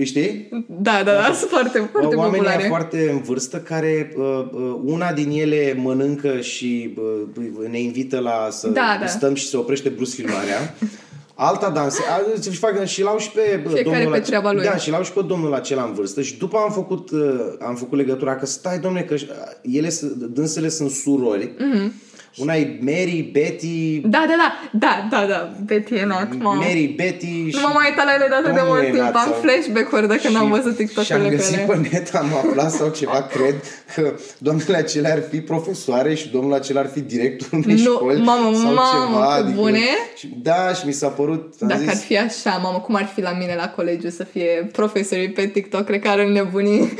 Speaker 2: știi?
Speaker 1: Da, da, da, sunt foarte, foarte
Speaker 2: Oamenii
Speaker 1: populare.
Speaker 2: aia foarte în vârstă care uh, uh, una din ele mănâncă și uh, ne invită la să
Speaker 1: Da, da.
Speaker 2: stăm și se oprește brusc filmarea. Alta danse, a- și fac și l-au și pe uh,
Speaker 1: Fiecare
Speaker 2: domnul
Speaker 1: pe
Speaker 2: ace-
Speaker 1: treaba lui.
Speaker 2: Da, și l-au și pe domnul acela în vârstă și după am făcut uh, am făcut legătura că stai domne că uh, ele sunt- dânsele sunt surori. Mm-hmm. Una e Mary, Betty,
Speaker 1: Da, da, da, da, da, da, Betty Enat, mamă.
Speaker 2: Mary, Betty și
Speaker 1: Nu m-am mai uitat la ele de atât de
Speaker 2: Domnul
Speaker 1: mult timp.
Speaker 2: Enat
Speaker 1: Am
Speaker 2: sau-
Speaker 1: flashback-uri de când am
Speaker 2: Și-
Speaker 1: văzut
Speaker 2: Și am
Speaker 1: TikTok-urile
Speaker 2: găsit
Speaker 1: pe
Speaker 2: pe
Speaker 1: ele.
Speaker 2: net, am aflat sau ceva, cred, că doamnele acelea ar fi profesoare și domnul acela ar fi directorul unei
Speaker 1: Nu,
Speaker 2: școli
Speaker 1: mamă,
Speaker 2: sau
Speaker 1: mamă,
Speaker 2: ceva.
Speaker 1: pe bune?
Speaker 2: Și, da, și mi s-a părut, am
Speaker 1: Dacă
Speaker 2: zis,
Speaker 1: ar fi așa, mamă, cum ar fi la mine la colegiu să fie profesorii pe TikTok, cred că ar înnebuni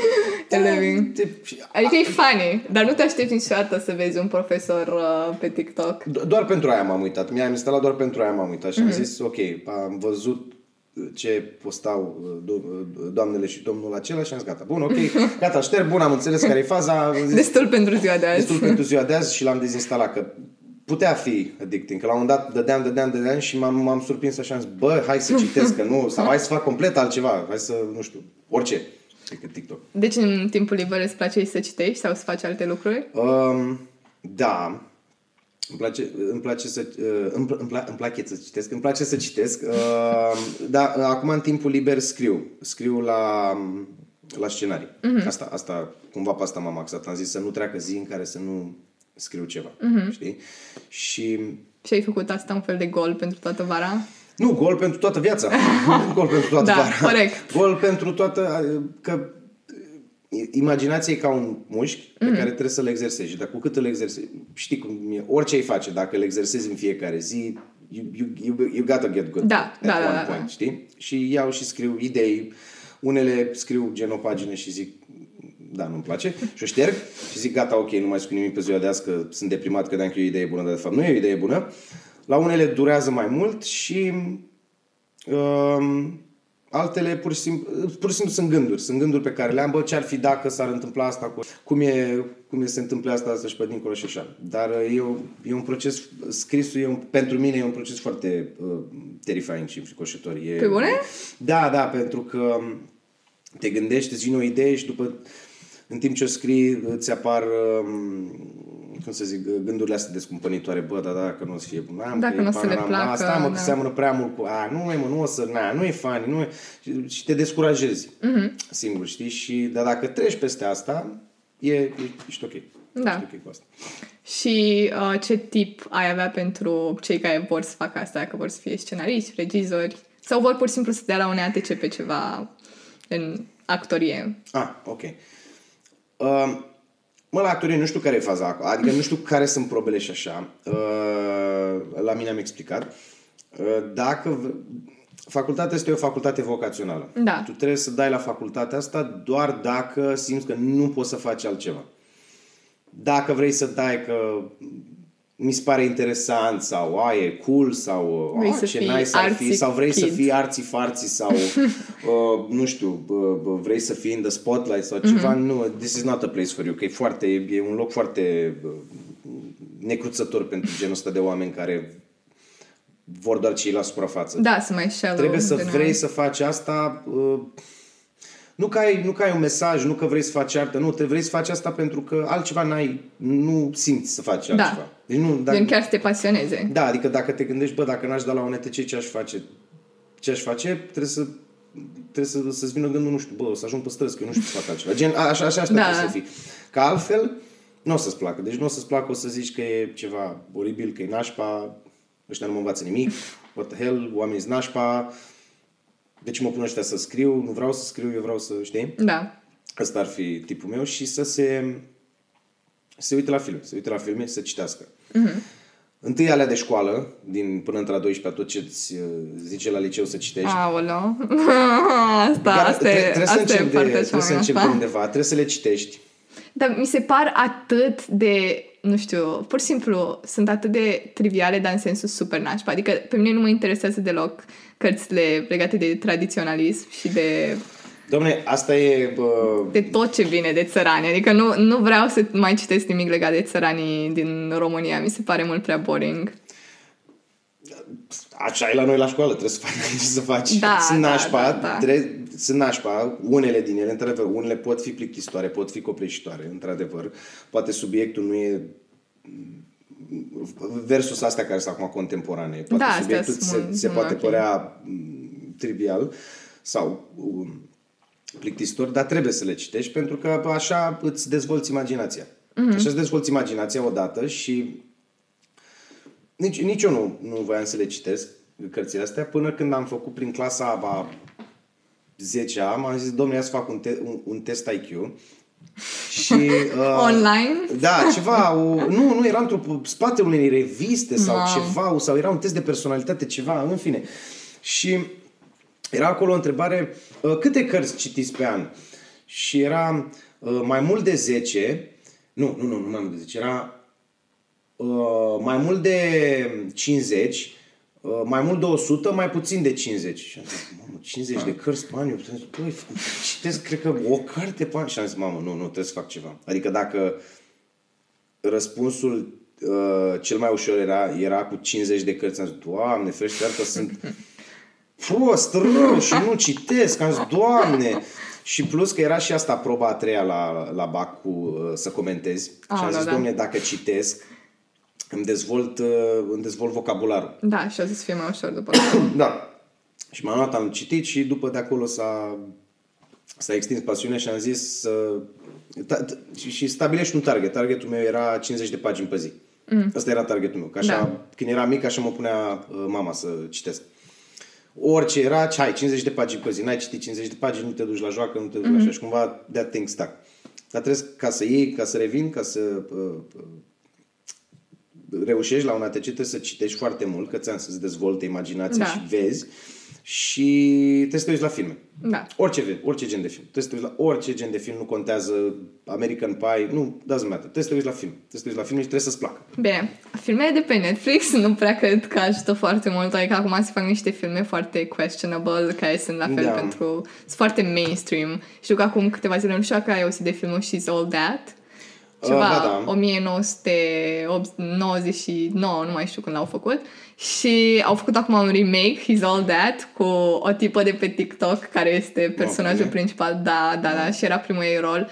Speaker 1: elevii.
Speaker 2: te- și-
Speaker 1: Adică e funny, dar nu te aștepți niciodată să vezi un profesor uh, pe TikTok.
Speaker 2: Do- Doar pentru aia m-am uitat. Mi-am instalat doar pentru aia m-am uitat și
Speaker 1: Mhm.
Speaker 2: am zis, ok, am văzut ce postau uh, do- uh, doamnele și domnul acela și am zis, gata, bun, ok, gata, șterg, bun, am înțeles care e faza, am zis,
Speaker 1: Destul pentru ziua de azi.
Speaker 2: destul pentru ziua de azi și l-am dezinstalat, că putea fi addicting, că la un moment dat dădeam, dădeam, dădeam și m-am, m-am surprins așa, am zis, bă, hai să citesc, că nu, sau hai să fac complet altceva, hai să, nu știu, orice, decât TikTok.
Speaker 1: Deci în timpul liber îți place să citești sau să faci alte lucruri?
Speaker 2: Um, da, îmi place, îmi place să uh, îmi, pl- îmi, pla, îmi place să citesc, îmi place să citesc. Uh, da, acum în timpul liber scriu, scriu la la scenarii. Mm-hmm. Asta asta cumva pe asta m-am axat. Am zis să nu treacă zi în care să nu scriu ceva, mm-hmm. știi? Și
Speaker 1: Și ai făcut asta un fel de gol pentru toată vara?
Speaker 2: nu, gol pentru toată viața. Nu gol pentru toată
Speaker 1: Da,
Speaker 2: vara.
Speaker 1: corect.
Speaker 2: Gol pentru toată... Că imaginația e ca un mușchi pe
Speaker 1: Mhm.
Speaker 2: care trebuie să-l exersezi. Dar cu cât îl exersezi... Știi cum e, orice ai face, dacă îl exersezi în fiecare zi, you, you, you, you gotta get good
Speaker 1: Da,
Speaker 2: at
Speaker 1: da,
Speaker 2: one
Speaker 1: da, da,
Speaker 2: point,
Speaker 1: da.
Speaker 2: știi? Și iau și scriu idei. Unele scriu gen o pagină și zic da, nu-mi place și o șterg și zic gata, ok, nu mai scriu nimic pe ziua de azi că sunt deprimat, credeam că e o idee bună, dar de fapt nu e o idee bună. La unele durează mai mult și um, altele pur și, simplu, pur și simplu sunt gânduri. Sunt gânduri pe care le am, bă, ce ar fi dacă s-ar întâmpla asta, cu, cum e, cum e să se întâmple asta, să-și pe dincolo și așa. Dar uh, e, o, e un proces, scrisul e un, pentru mine e un proces foarte uh, terrifying și înfricoșător. E,
Speaker 1: Pe bune?
Speaker 2: Da, da, pentru că te gândești, îți vine o idee și după, în timp ce o scrii, îți apar, um, cum să zic, gândurile astea descumpănitoare. Bă, da, da, că nu o să fie bun. Am,
Speaker 1: Dacă
Speaker 2: că e
Speaker 1: nu o să le
Speaker 2: panorama
Speaker 1: placă,
Speaker 2: Asta, mă, că
Speaker 1: da.
Speaker 2: seamănă prea mult cu... A, nu, e, mă, nu o să... Na, nu e funny, nu e... Și, și te descurajezi
Speaker 1: Mhm.
Speaker 2: singur, știi? Și, dar dacă treci peste asta, e, e, ești ok.
Speaker 1: Da.
Speaker 2: Ești ok cu asta.
Speaker 1: Și uh, ce tip ai avea pentru cei care vor să facă asta, că vor să fie scenariști, regizori, sau vor pur și simplu să dea la un ATC pe ceva în actorie?
Speaker 2: Ah, ok. Uh, mă, la actorie nu știu care e faza acolo. Adică nu știu care sunt probele și așa. Uh, la mine am explicat. Uh, dacă v- facultatea este o facultate vocațională.
Speaker 1: Da.
Speaker 2: Tu trebuie să dai la facultatea asta doar dacă simți că nu poți să faci altceva. Dacă vrei să dai că mi se pare interesant sau a, e cool sau
Speaker 1: Vrei
Speaker 2: a,
Speaker 1: să
Speaker 2: ce
Speaker 1: fii
Speaker 2: nice ar fi
Speaker 1: artsy
Speaker 2: sau vrei să
Speaker 1: kid.
Speaker 2: fii arții farții sau uh, nu știu, uh, vrei să fii in the spotlight sau ceva,
Speaker 1: Mhm.
Speaker 2: nu, this is not a place for you, că e foarte, e un loc foarte uh, necruțător pentru genul ăsta de oameni care vor doar cei la suprafață.
Speaker 1: Da, să mai shallow.
Speaker 2: Trebuie să
Speaker 1: de
Speaker 2: vrei
Speaker 1: noi.
Speaker 2: să faci asta uh, nu că, ai, nu că ai un mesaj, nu că vrei să faci artă, nu, te vrei să faci asta pentru că altceva n-ai, nu simți să faci
Speaker 1: Da.
Speaker 2: altceva. Deci nu,
Speaker 1: Gen
Speaker 2: dacă,
Speaker 1: chiar să te pasioneze.
Speaker 2: da, adică dacă te gândești, bă, dacă n-aș da la UNTC, ce aș face? Ce aș face? Trebuie să trebuie să, să-ți vină gândul, nu știu, bă, o să ajung pe străzi, că eu nu știu să fac altceva. Gen, a- așa, așa, așa
Speaker 1: Da.
Speaker 2: trebuie să fii. Că altfel, nu o să-ți placă. Deci nu o să-ți placă, o să zici că e ceva oribil, că e nașpa, ăștia nu mă învață nimic, what the hell, oamenii sunt nașpa, de ce mă pun ăștia să scriu, nu vreau să scriu, eu vreau să, știi?
Speaker 1: Da.
Speaker 2: Ăsta ar fi tipul meu și să se, să se uite la filme, să se uite la filme, să citească.
Speaker 1: Mhm.
Speaker 2: Mm-hmm. Întâi alea de școală, din până între la 12 tot ce îți uh, zice la liceu să citești.
Speaker 1: Aoleo. asta,
Speaker 2: Dar
Speaker 1: asta,
Speaker 2: tre-
Speaker 1: e,
Speaker 2: trebuie să
Speaker 1: asta e
Speaker 2: începi, de,
Speaker 1: partea cea
Speaker 2: trebuie să
Speaker 1: mai
Speaker 2: începi de
Speaker 1: nașpa.
Speaker 2: undeva, trebuie să le citești.
Speaker 1: Dar mi se par atât de, nu știu, pur și simplu sunt atât de triviale, dar în sensul super nașpa. Adică pe mine nu mă interesează deloc cărțile legate de tradiționalism și de,
Speaker 2: Domne, asta e... Bă,
Speaker 1: de tot ce vine de țărani. Adică nu, nu vreau să mai citesc nimic legat de țăranii din România. Mi se pare mult prea boring.
Speaker 2: Așa e la noi la școală, trebuie să faci ce să faci.
Speaker 1: Da,
Speaker 2: sunt
Speaker 1: da,
Speaker 2: nașpa,
Speaker 1: da, da.
Speaker 2: Trebuie, sunt nașpa, unele din ele, într-adevăr, unele pot fi plictisitoare, pot fi copleșitoare, într-adevăr. Poate subiectul nu e versus astea care sunt acum contemporane. Poate
Speaker 1: Da, astea
Speaker 2: subiectul
Speaker 1: sunt
Speaker 2: se,
Speaker 1: mult-
Speaker 2: se
Speaker 1: mult
Speaker 2: poate
Speaker 1: ok.
Speaker 2: părea mm, trivial sau um, plictisitor, dar trebuie să le citești pentru că așa îți dezvolți imaginația.
Speaker 1: Mhm.
Speaker 2: Mm-hmm. Așa îți dezvolți imaginația odată și nici, nici eu nu, nu voiam să le citesc cărțile astea până când am făcut prin clasa a 10 am am zis, domnule, ia să fac un, te- un, un test IQ și... Uh,
Speaker 1: Online?
Speaker 2: Da, ceva, o, nu, nu, era într-o spatele unei reviste sau
Speaker 1: Wow.
Speaker 2: ceva, sau era un test de personalitate, ceva, în fine. Și era acolo o întrebare, uh, câte cărți citiți pe an? Și era uh, mai mult de 10, nu, nu, nu, nu mai mult de 10, era uh, mai mult de 50, uh, mai mult de 100, mai puțin de 50. Și am zis, mamă, 50 de cărți pe an, eu putem zic, băi, citesc, cred că o carte pe an. Și am zis, mamă, nu, nu, trebuie să fac ceva. Adică dacă răspunsul uh, cel mai ușor era, era cu 50 de cărți, am zis, doamne, ferește, iartă, sunt prost, rău și nu citesc. Am zis, doamne! Și plus că era și asta proba a treia la, la BAC cu uh, să comentezi. și am
Speaker 1: Aoleu,
Speaker 2: zis,
Speaker 1: da.
Speaker 2: domne, dacă citesc, îmi dezvolt, uh, îmi dezvolt vocabularul.
Speaker 1: Da, și o să fie mai ușor după.
Speaker 2: Da. Și m-am luat, am citit și după de acolo s-a, s-a extins pasiunea și am zis să... ta- t- și, și stabilești un target. Targetul meu era 50 de pagini pe zi. Mm. Asta era targetul meu. Că așa,
Speaker 1: Da.
Speaker 2: când eram mic, așa mă punea uh, mama să citesc. Orice era, ce ai, 50 de pagini pe zi. N-ai citit 50 de pagini, nu te duci la joacă, nu te duci mm-hmm. așa. Și cumva that thing stuck. Dar trebuie să- ca să iei, ca să revin, ca să uh, uh, reușești la un ATC, trebuie să citești foarte mult, că ți-am să-ți dezvolte imaginația
Speaker 1: Da.
Speaker 2: și vezi. Și trebuie să te uiți la filme.
Speaker 1: Da.
Speaker 2: Orice, ve- orice gen de film. Trebuie să te uiți la orice gen de film, nu contează American Pie, nu, doesn't matter. Trebuie să te uiți la film. Trebuie să te uiți la film și trebuie să-ți placă.
Speaker 1: Bine, filmele de pe Netflix nu prea cred că ajută foarte mult. Adică acum se fac niște filme foarte questionable, care sunt la fel
Speaker 2: Da.
Speaker 1: pentru... Sunt foarte mainstream. Știu că acum câteva zile, nu știu dacă ai auzit de filmul She's All That. Ceva,
Speaker 2: Uh, ba da.
Speaker 1: 1999, nu mai știu când l-au făcut. Și au făcut acum un remake, He's All That, cu o tipă de pe TikTok care este personajul
Speaker 2: Ok.
Speaker 1: principal. Da, da, da, și era primul ei rol.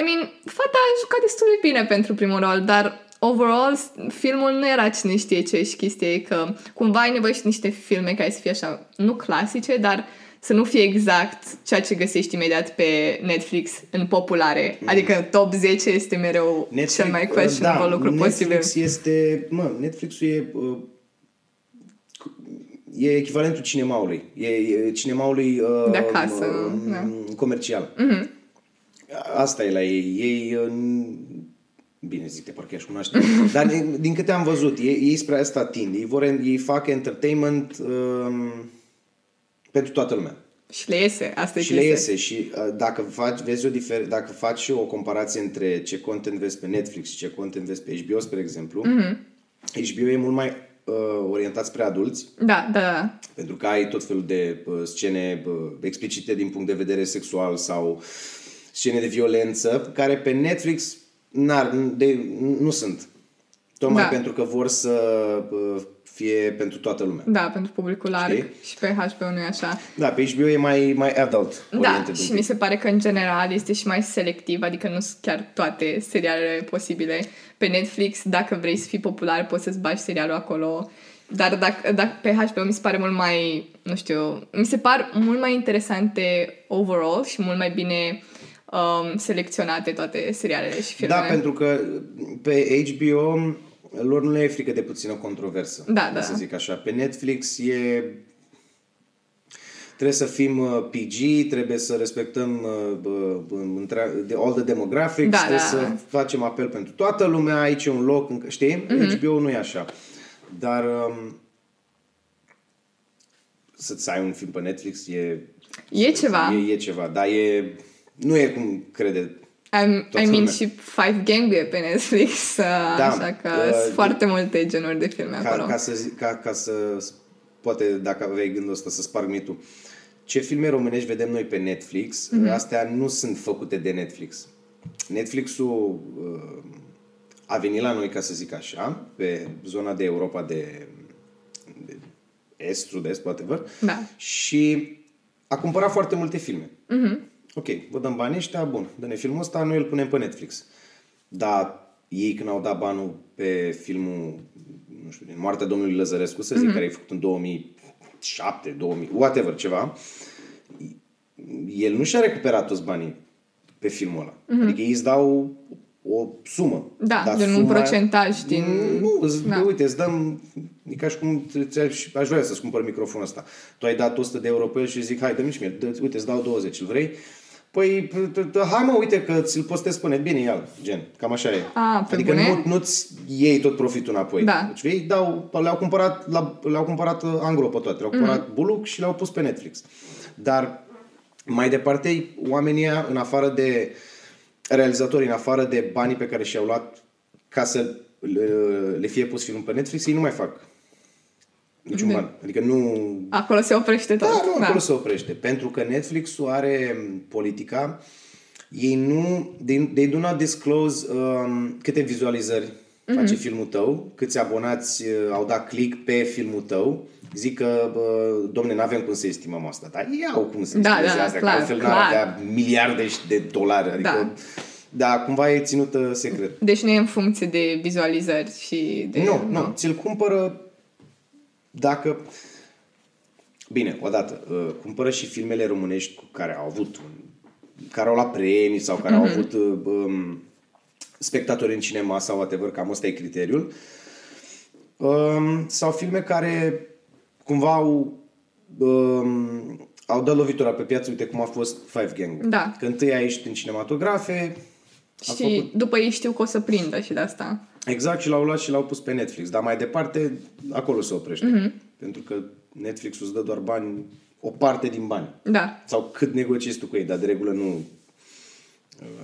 Speaker 1: I mean, fata a jucat destul de bine pentru primul rol, dar overall s- filmul nu era cine știe ce și chestia e că cumva ai nevoie și de niște filme care să fie așa, nu clasice, dar să nu fie exact ceea ce găsești imediat pe Netflix în populare. Adică top 10 este mereu cel mai questionable
Speaker 2: da,
Speaker 1: lucru
Speaker 2: Netflix
Speaker 1: posibil.
Speaker 2: este, mă, Netflix-ul e, uh, e echivalentul cinemaului. E, e cinemaului uh,
Speaker 1: De acasă,
Speaker 2: uh,
Speaker 1: da.
Speaker 2: comercial. Mm-hmm. Asta e la ei. Ei, uh, bine zic, de parcă aș cunoaște. Dar din, din câte am văzut, ei, ei spre asta tind. Ei, vor, ei fac entertainment um, pentru toată lumea.
Speaker 1: Și le iese, asta e
Speaker 2: Și le iese și uh, dacă faci, vezi o difer- dacă faci o comparație între ce content vezi pe Netflix și ce content vezi pe HBO, spre exemplu, mm-hmm. HBO e mult mai uh, orientat spre adulți,
Speaker 1: Da, da, da.
Speaker 2: pentru că ai tot felul de uh, scene uh, explicite din punct de vedere sexual sau scene de violență, care pe Netflix n-ar, de, nu sunt. Tocmai
Speaker 1: Da.
Speaker 2: pentru că vor să uh, fie pentru toată lumea.
Speaker 1: Da, pentru publicul larg.
Speaker 2: Știi?
Speaker 1: Și pe HBO nu e așa.
Speaker 2: Da, pe HBO e mai, mai adult
Speaker 1: Da,
Speaker 2: oriented.
Speaker 1: și
Speaker 2: un
Speaker 1: mi
Speaker 2: pic.
Speaker 1: se pare că în general este și mai selectiv, adică nu sunt chiar toate serialele posibile. Pe Netflix, dacă vrei să fii popular, poți să-ți bagi serialul acolo. Dar dacă, dacă pe HBO mi se pare mult mai, nu știu, mi se par mult mai interesante overall și mult mai bine um, selecționate toate serialele și filmele.
Speaker 2: Da, pentru că pe HBO lor nu le e frică de puțină controversă.
Speaker 1: Da, da.
Speaker 2: Să zic așa. Pe Netflix e... Trebuie să fim uh, PG, trebuie să respectăm uh, bă, bă, între- de all the demographics,
Speaker 1: Da,
Speaker 2: trebuie
Speaker 1: da.
Speaker 2: să facem apel pentru toată lumea, aici e un loc, în- știi?
Speaker 1: Mhm.
Speaker 2: HBO nu e așa. Dar um, să-ți ai un film pe Netflix e...
Speaker 1: E ceva.
Speaker 2: E, e ceva, dar e... Nu e cum crede
Speaker 1: I, I
Speaker 2: Toată
Speaker 1: mean,
Speaker 2: lumea.
Speaker 1: și Five Gang e pe Netflix, da, așa că
Speaker 2: uh,
Speaker 1: sunt foarte multe genuri de filme acolo.
Speaker 2: ca, ca, să, zi- ca, ca să, poate dacă aveai gândul ăsta să sparg mitul, ce filme românești vedem noi pe Netflix,
Speaker 1: Mhm.
Speaker 2: mm-hmm. astea nu sunt făcute de Netflix. Netflixul uh, a venit la noi, ca să zic așa, pe zona de Europa de, de est, sud-est, whatever,
Speaker 1: Da.
Speaker 2: și a cumpărat foarte multe filme.
Speaker 1: Mhm.
Speaker 2: Ok, vă dăm banii ăștia, bun, dă-ne filmul ăsta, noi îl punem pe Netflix. Dar ei când au dat banul pe filmul, nu știu, din Moartea Domnului Lăzărescu, să zic,
Speaker 1: Mhm.
Speaker 2: care e făcut în 2007, 2000, whatever, ceva, el nu și-a recuperat toți banii pe filmul ăla. Adică ei îți dau o sumă.
Speaker 1: Mhm. Da,
Speaker 2: Dar
Speaker 1: gen un
Speaker 2: suma-
Speaker 1: procentaj din-
Speaker 2: Nu, îți,
Speaker 1: Da.
Speaker 2: uite, îți dăm... E ca și cum ți- aș, aș vrea să-ți cumpăr microfonul ăsta. Tu ai dat 100 de euro pe el și zic, hai, dă-mi și mie, dă, uite, îți dau 20, îl vrei? Păi, p- t- t- hai mă, uite că ți-l postez pe net, bine, ia gen, cam așa e.
Speaker 1: A, pe
Speaker 2: adică
Speaker 1: bune?
Speaker 2: nu, nu-ți iei tot profitul înapoi.
Speaker 1: Da.
Speaker 2: Deci ei dau, le-au cumpărat, la, le-au cumpărat uh, angro pe toate, le-au cumpărat
Speaker 1: Mhm.
Speaker 2: mm-hmm. buluc și le-au pus pe Netflix. Dar mai departe, oamenii ăia, în afară de realizatorii, în afară de banii pe care și-au luat ca să le, le fie pus filmul pe Netflix, ei nu mai fac niciun
Speaker 1: De-
Speaker 2: ban. Adică nu...
Speaker 1: Acolo se oprește tot.
Speaker 2: Da, nu, acolo se oprește. Pentru că Netflix-ul are m, politica, ei nu, they, they do not disclose um, câte vizualizări face filmul tău, câți abonați uh, au dat click pe filmul tău, zic că, bă, domne, nu avem cum să estimăm asta, dar ei au cum să
Speaker 1: Da,
Speaker 2: estimeze
Speaker 1: da,
Speaker 2: asta,
Speaker 1: clar,
Speaker 2: că altfel n-ar
Speaker 1: clar.
Speaker 2: avea miliarde de dolari, adică,
Speaker 1: Da.
Speaker 2: da, cumva e ținută secret.
Speaker 1: Deci nu e în funcție de vizualizări și de...
Speaker 2: Nu, nu, ți-l cumpără dacă... Bine, odată, uh, cumpără și filmele românești cu care au avut, un- care au luat premii sau care au avut uh, um, spectatori în cinema sau whatever, cam ăsta e criteriul. Um, sau filme care cumva au, um, au dat lovitura pe piață, uite cum a fost Five Gang.
Speaker 1: Da.
Speaker 2: Că întâi a ieșit în cinematografe, a
Speaker 1: Și
Speaker 2: făcut
Speaker 1: după ei știu că o să prindă și de asta.
Speaker 2: Exact, și l-au luat și l-au pus pe Netflix. Dar mai departe, acolo se oprește. Mm-hmm. Pentru că Netflix îți dă doar bani, o parte din bani.
Speaker 1: Da.
Speaker 2: Sau cât negociezi tu cu ei, dar de regulă nu,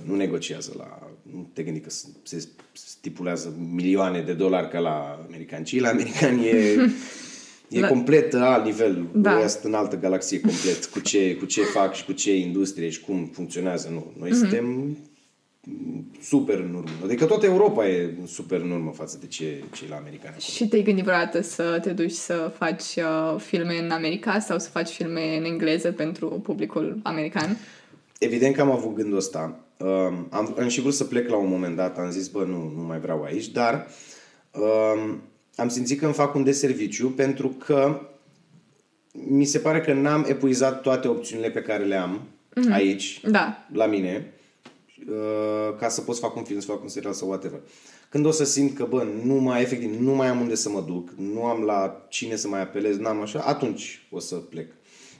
Speaker 2: nu negociază la... Nu te gândi că se stipulează milioane de dolari ca la americani, ci la americani e, e
Speaker 1: La-
Speaker 2: complet alt nivel.
Speaker 1: Da.
Speaker 2: Da. sunt în altă galaxie complet cu ce, cu ce fac și cu ce industrie și cum funcționează. Nu, noi mm-hmm. suntem super în urmă. Adică toată Europa e super în urmă față de ce, ce e la americani.
Speaker 1: Și te-ai gândit vreodată să te duci să faci uh, filme în America sau să faci filme în engleză pentru publicul american?
Speaker 2: Evident că am avut gândul ăsta. Um, am, am și vrut să plec la un moment dat, am zis, bă, nu, nu mai vreau aici, dar um, am simțit că îmi fac un deserviciu pentru că mi se pare că n-am epuizat toate opțiunile pe care le am mm-hmm. aici,
Speaker 1: Da.
Speaker 2: la mine, uh, ca să pot să fac un film, să fac un serial sau whatever. Când o să simt că, bă, nu mai, efectiv, nu mai am unde să mă duc, nu am la cine să mai apelez, n-am așa, atunci o să plec.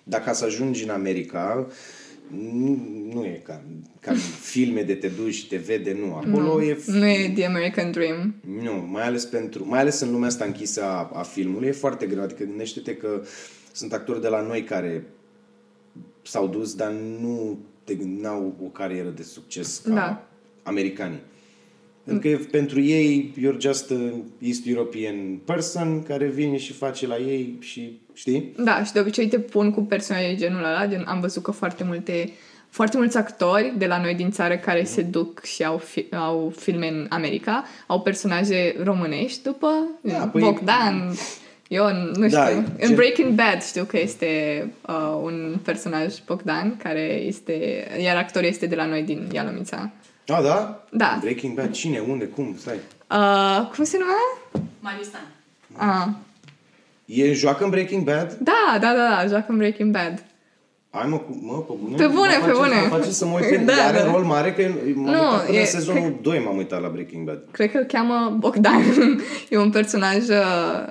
Speaker 2: Dar ca să ajungi în America, nu, nu e ca, ca în filme de te duci și te vede, nu. Acolo e...
Speaker 1: Nu e The American Dream.
Speaker 2: Nu, mai ales, pentru, mai ales în lumea asta închisă a, a filmului, e foarte greu. Adică gândește-te că sunt actori de la noi care s-au dus, dar nu te, n-au o carieră de succes ca
Speaker 1: Da.
Speaker 2: americanii. Pentru că pentru ei, you're just a East European person care vine și face la ei și, știi?
Speaker 1: Da, și de obicei te pun cu personaje de genul ăla, gen, am văzut că foarte multe foarte mulți actori de la noi din țară care se duc și au, fi, au filme în America, au personaje românești după
Speaker 2: Da,
Speaker 1: da,
Speaker 2: păi-
Speaker 1: Bogdan, eu nu știu.
Speaker 2: Da,
Speaker 1: în
Speaker 2: gen-
Speaker 1: Breaking Bad știu că este uh, un personaj Bogdan care este, iar actorul este de la noi din Ialomița.
Speaker 2: Ah, da?
Speaker 1: Da.
Speaker 2: Breaking Bad. Cine? Unde? Cum? Stai.
Speaker 1: Uh, cum se numea?
Speaker 3: Mariustan.
Speaker 1: Ah,
Speaker 2: E joacă în Breaking Bad?
Speaker 1: da, da, da, da, joacă în Breaking Bad.
Speaker 2: Hai mă, cu- mă, pe bune?
Speaker 1: Pe bune,
Speaker 2: Mă
Speaker 1: pe
Speaker 2: faceți-
Speaker 1: bune.
Speaker 2: Mă faceți să mă uit pe...
Speaker 1: Da,
Speaker 2: are
Speaker 1: da.
Speaker 2: rol mare, că m-am
Speaker 1: Nu,
Speaker 2: uitat până
Speaker 1: e-
Speaker 2: în sezonul 2 m-am uitat la Breaking Bad.
Speaker 1: Cred că îl cheamă Bogdan. e un personaj uh,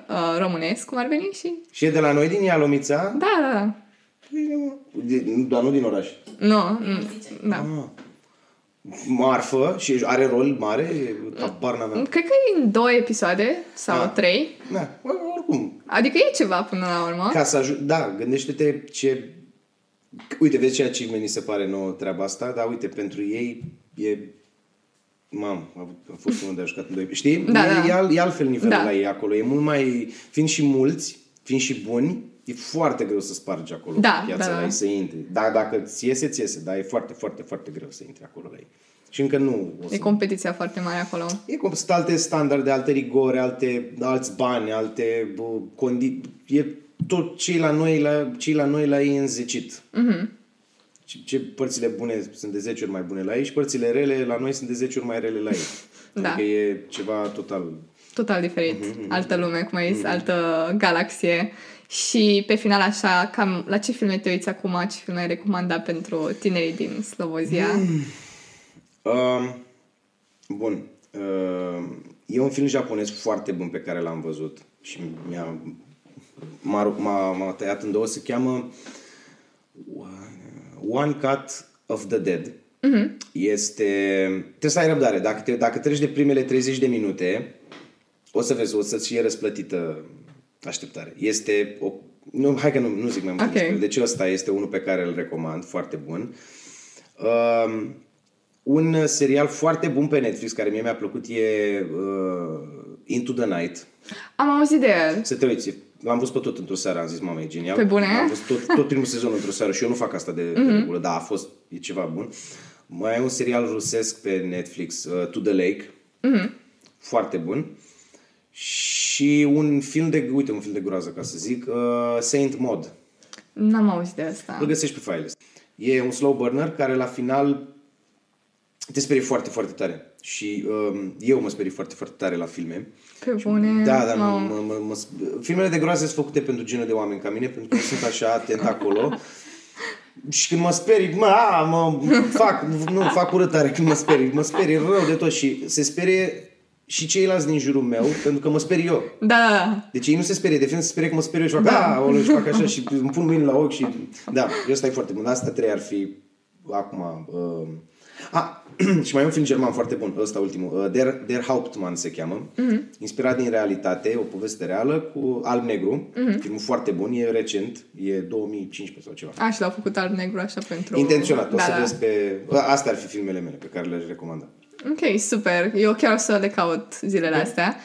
Speaker 1: uh, românesc, cum ar veni și...
Speaker 2: Și e de la noi din Ialomița?
Speaker 1: Da, da, da.
Speaker 2: Bine, mă. De- Dar nu din oraș.
Speaker 1: Nu, nu, da.
Speaker 2: Ah. Marfă și are rol mare? Habar n-aveam.
Speaker 1: Cred că e în două episoade sau
Speaker 2: Ah.
Speaker 1: trei.
Speaker 2: Da, bă, oricum.
Speaker 1: Adică e ceva până la urmă.
Speaker 2: Ca să ajung... Da, gândește-te ce... Uite, vezi ce achievement se pare nouă treaba asta, dar uite, pentru ei e... Mam, a, avut- a fost unul de a jucat în doi... Știi?
Speaker 1: Da,
Speaker 2: e,
Speaker 1: da.
Speaker 2: E, al, e altfel nivelul
Speaker 1: Da.
Speaker 2: la ei acolo. E mult mai... Fiind și mulți, fiind și buni, e foarte greu să spargi acolo
Speaker 1: Da,
Speaker 2: pe piața
Speaker 1: da,
Speaker 2: la
Speaker 1: da.
Speaker 2: ei, să intri. Da, dacă ți iese, ți iese, dar e foarte, foarte, foarte greu să intri acolo la ei. Și încă nu o să
Speaker 1: E competiția foarte mare acolo.
Speaker 2: E cum sunt alte standarde, alte rigore, alte, alți bani, alte bă, condi... E tot cei la noi la, cei la noi la ei înzecit. Mm-hmm. Ce, ce părțile bune sunt de 10 ori mai bune la ei și părțile rele la noi sunt de 10 ori mai rele la ei.
Speaker 1: Da.
Speaker 2: Adică e ceva total...
Speaker 1: Total diferit.
Speaker 2: Mhm,
Speaker 1: Altă lume, cum ai zis, altă galaxie. Și pe final, așa, cam la ce filme te uiți acum? Ce filme ai recomanda pentru tinerii din Slovozia?
Speaker 2: Mm. Um, bun. Uh, e un film japonez foarte bun pe care l-am văzut și mi-a, m-a, m-a, m-a tăiat în două. Se cheamă One Cut of the Dead. Mm-hmm. Este... Trebuie să ai răbdare. Dacă, te, dacă treci de primele 30 de minute, o să vezi, o să-ți fie răsplătită așteptare. Este o... Nu, hai că nu, nu zic mai mult
Speaker 1: Ok.
Speaker 2: despre el. Deci ăsta este unul pe care îl recomand, foarte bun. Um, un serial foarte bun pe Netflix, care mie mi-a plăcut, e uh, Into the Night.
Speaker 1: Am auzit de el.
Speaker 2: Să te uiți. L-am văzut pe tot într-o seară, am zis, mama, e genial.
Speaker 1: Pe bune? Mhm.
Speaker 2: Am văzut tot, tot primul sezon într-o seară și eu nu fac asta de, mm-hmm. de regulă, dar a fost, e ceva bun. Mai e un serial rusesc pe Netflix, uh, To the Lake. Mm-hmm. Foarte bun. Și un film de, uite, un film de groază, ca să zic, uh, Saint Maud.
Speaker 1: N-am auzit de asta.
Speaker 2: Îl găsești pe Fileless. E un slow burner care la final te sperie foarte, foarte tare. Și um, eu mă sperii foarte, foarte tare la filme.
Speaker 1: Pe bune.
Speaker 2: Da, dar mă,
Speaker 1: Mamă.
Speaker 2: mă, mă, mă, filmele de groază sunt făcute pentru genul de oameni ca mine, pentru că eu sunt așa atent acolo. Și când mă sperii, mă, a, mă fac, nu, fac urâtare când mă sperii, mă sperii rău de tot și se sperie și ceilalți din jurul meu, pentru că mă sperii eu.
Speaker 1: Da, da, da.
Speaker 2: Deci ei nu se sperie, de fapt se sperie că mă sperie eu și fac, da. a, și fac așa și îmi pun mâini la ochi și... Da, eu stai foarte bun. Asta trei ar fi acum... Uh... A, și mai e un film german foarte bun, ăsta ultimul. Uh, Der, Der Hauptmann se cheamă. Mm-hmm. Inspirat din realitate, o poveste reală cu alb-negru. Mm-hmm. Filmul foarte bun, e recent, e 2015 sau ceva.
Speaker 1: A, și l-au făcut alb-negru așa pentru...
Speaker 2: Intenționat, o
Speaker 1: da,
Speaker 2: să
Speaker 1: da.
Speaker 2: vezi pe... Astea ar fi filmele mele pe care le-aș recomanda.
Speaker 1: Ok, super. Eu chiar o să le caut zilele astea.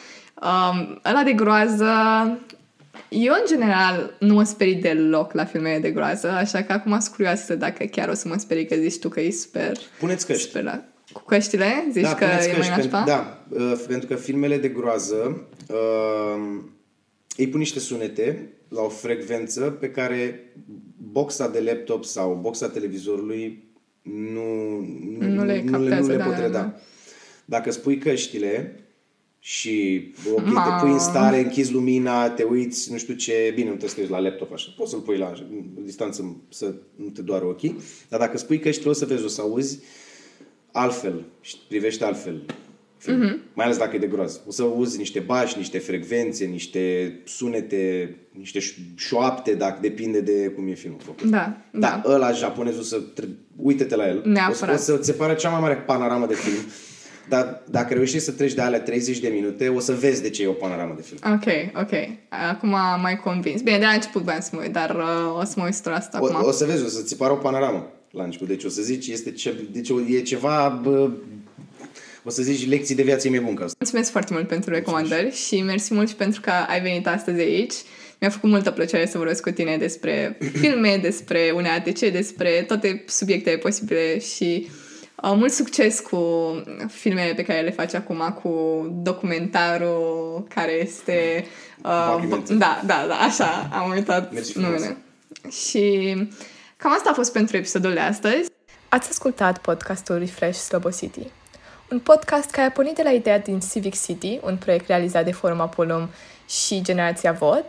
Speaker 1: Um, ăla de groază... Eu, în general, nu mă sperii deloc la filmele de groază, așa că acum sunt curioasă dacă chiar o să mă sperii, că zici tu că e super...
Speaker 2: Puneți căști.
Speaker 1: super la... Cu căștile? Zici
Speaker 2: da,
Speaker 1: că
Speaker 2: puneți
Speaker 1: e mai
Speaker 2: căști,
Speaker 1: nașpa?
Speaker 2: pentru, da, uh, pentru că filmele de groază uh, îi pun niște sunete la o frecvență pe care boxa de laptop sau boxa televizorului nu,
Speaker 1: Nu le
Speaker 2: nu, le,
Speaker 1: captează,
Speaker 2: nu le
Speaker 1: da,
Speaker 2: pot
Speaker 1: da,
Speaker 2: reda.
Speaker 1: da.
Speaker 2: Dacă spui căștile și ok, te
Speaker 1: Ma.
Speaker 2: pui în stare, închizi lumina, te uiți, nu știu ce, bine, nu trebuie să te uiți la laptop așa, poți să-l pui la o distanță să nu te doară ochii, dar dacă spui căștile o să vezi, o să auzi altfel și privește altfel filmul. Mm-hmm. Mai ales dacă e de groază. O să auzi niște bași, niște frecvențe, niște sunete, niște ș- șoapte, dacă depinde de cum e filmul făcut.
Speaker 1: Da, da.
Speaker 2: Dar ăla japonezul să... tre- Uită-te la el.
Speaker 1: Neapărat.
Speaker 2: O să, o să ți se pare cea mai mare panoramă de film. Dar dacă reușești să treci de alea 30 de minute, o să vezi de ce e o panoramă de film.
Speaker 1: Ok, ok. Acum am mai convins. Bine, de la început voiam să mă uit, dar uh, o să mă uit la asta
Speaker 2: O,
Speaker 1: acum.
Speaker 2: o să vezi, o să ți pară o panoramă la început. Deci o să zici, este ce, deci e ceva, bă, o să zici lecții de viață e mai bun ca asta.
Speaker 1: Mulțumesc foarte mult pentru recomandări și mersi mult și pentru că ai venit astăzi aici. Mi-a făcut multă plăcere să vorbesc cu tine despre filme, despre UNATC, despre toate subiectele posibile și uh, mult succes cu filmele pe care le faci acum, cu documentarul care este... Uh,
Speaker 2: Documentar.
Speaker 1: da, da, da, așa, am uitat
Speaker 2: Mersi frumos.
Speaker 1: numele. Și cam asta a fost pentru episodul de astăzi. Ați ascultat podcastul Refresh Slobo City. Un podcast care a pornit de la ideea din Civic City, un proiect realizat de Forum Apolum și Generația Vot,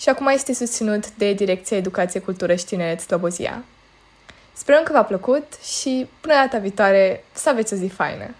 Speaker 1: și acum este susținut de Direcția Educație, Cultură și Tineret Slobozia. Sperăm că v-a plăcut și până data viitoare să aveți o zi faină!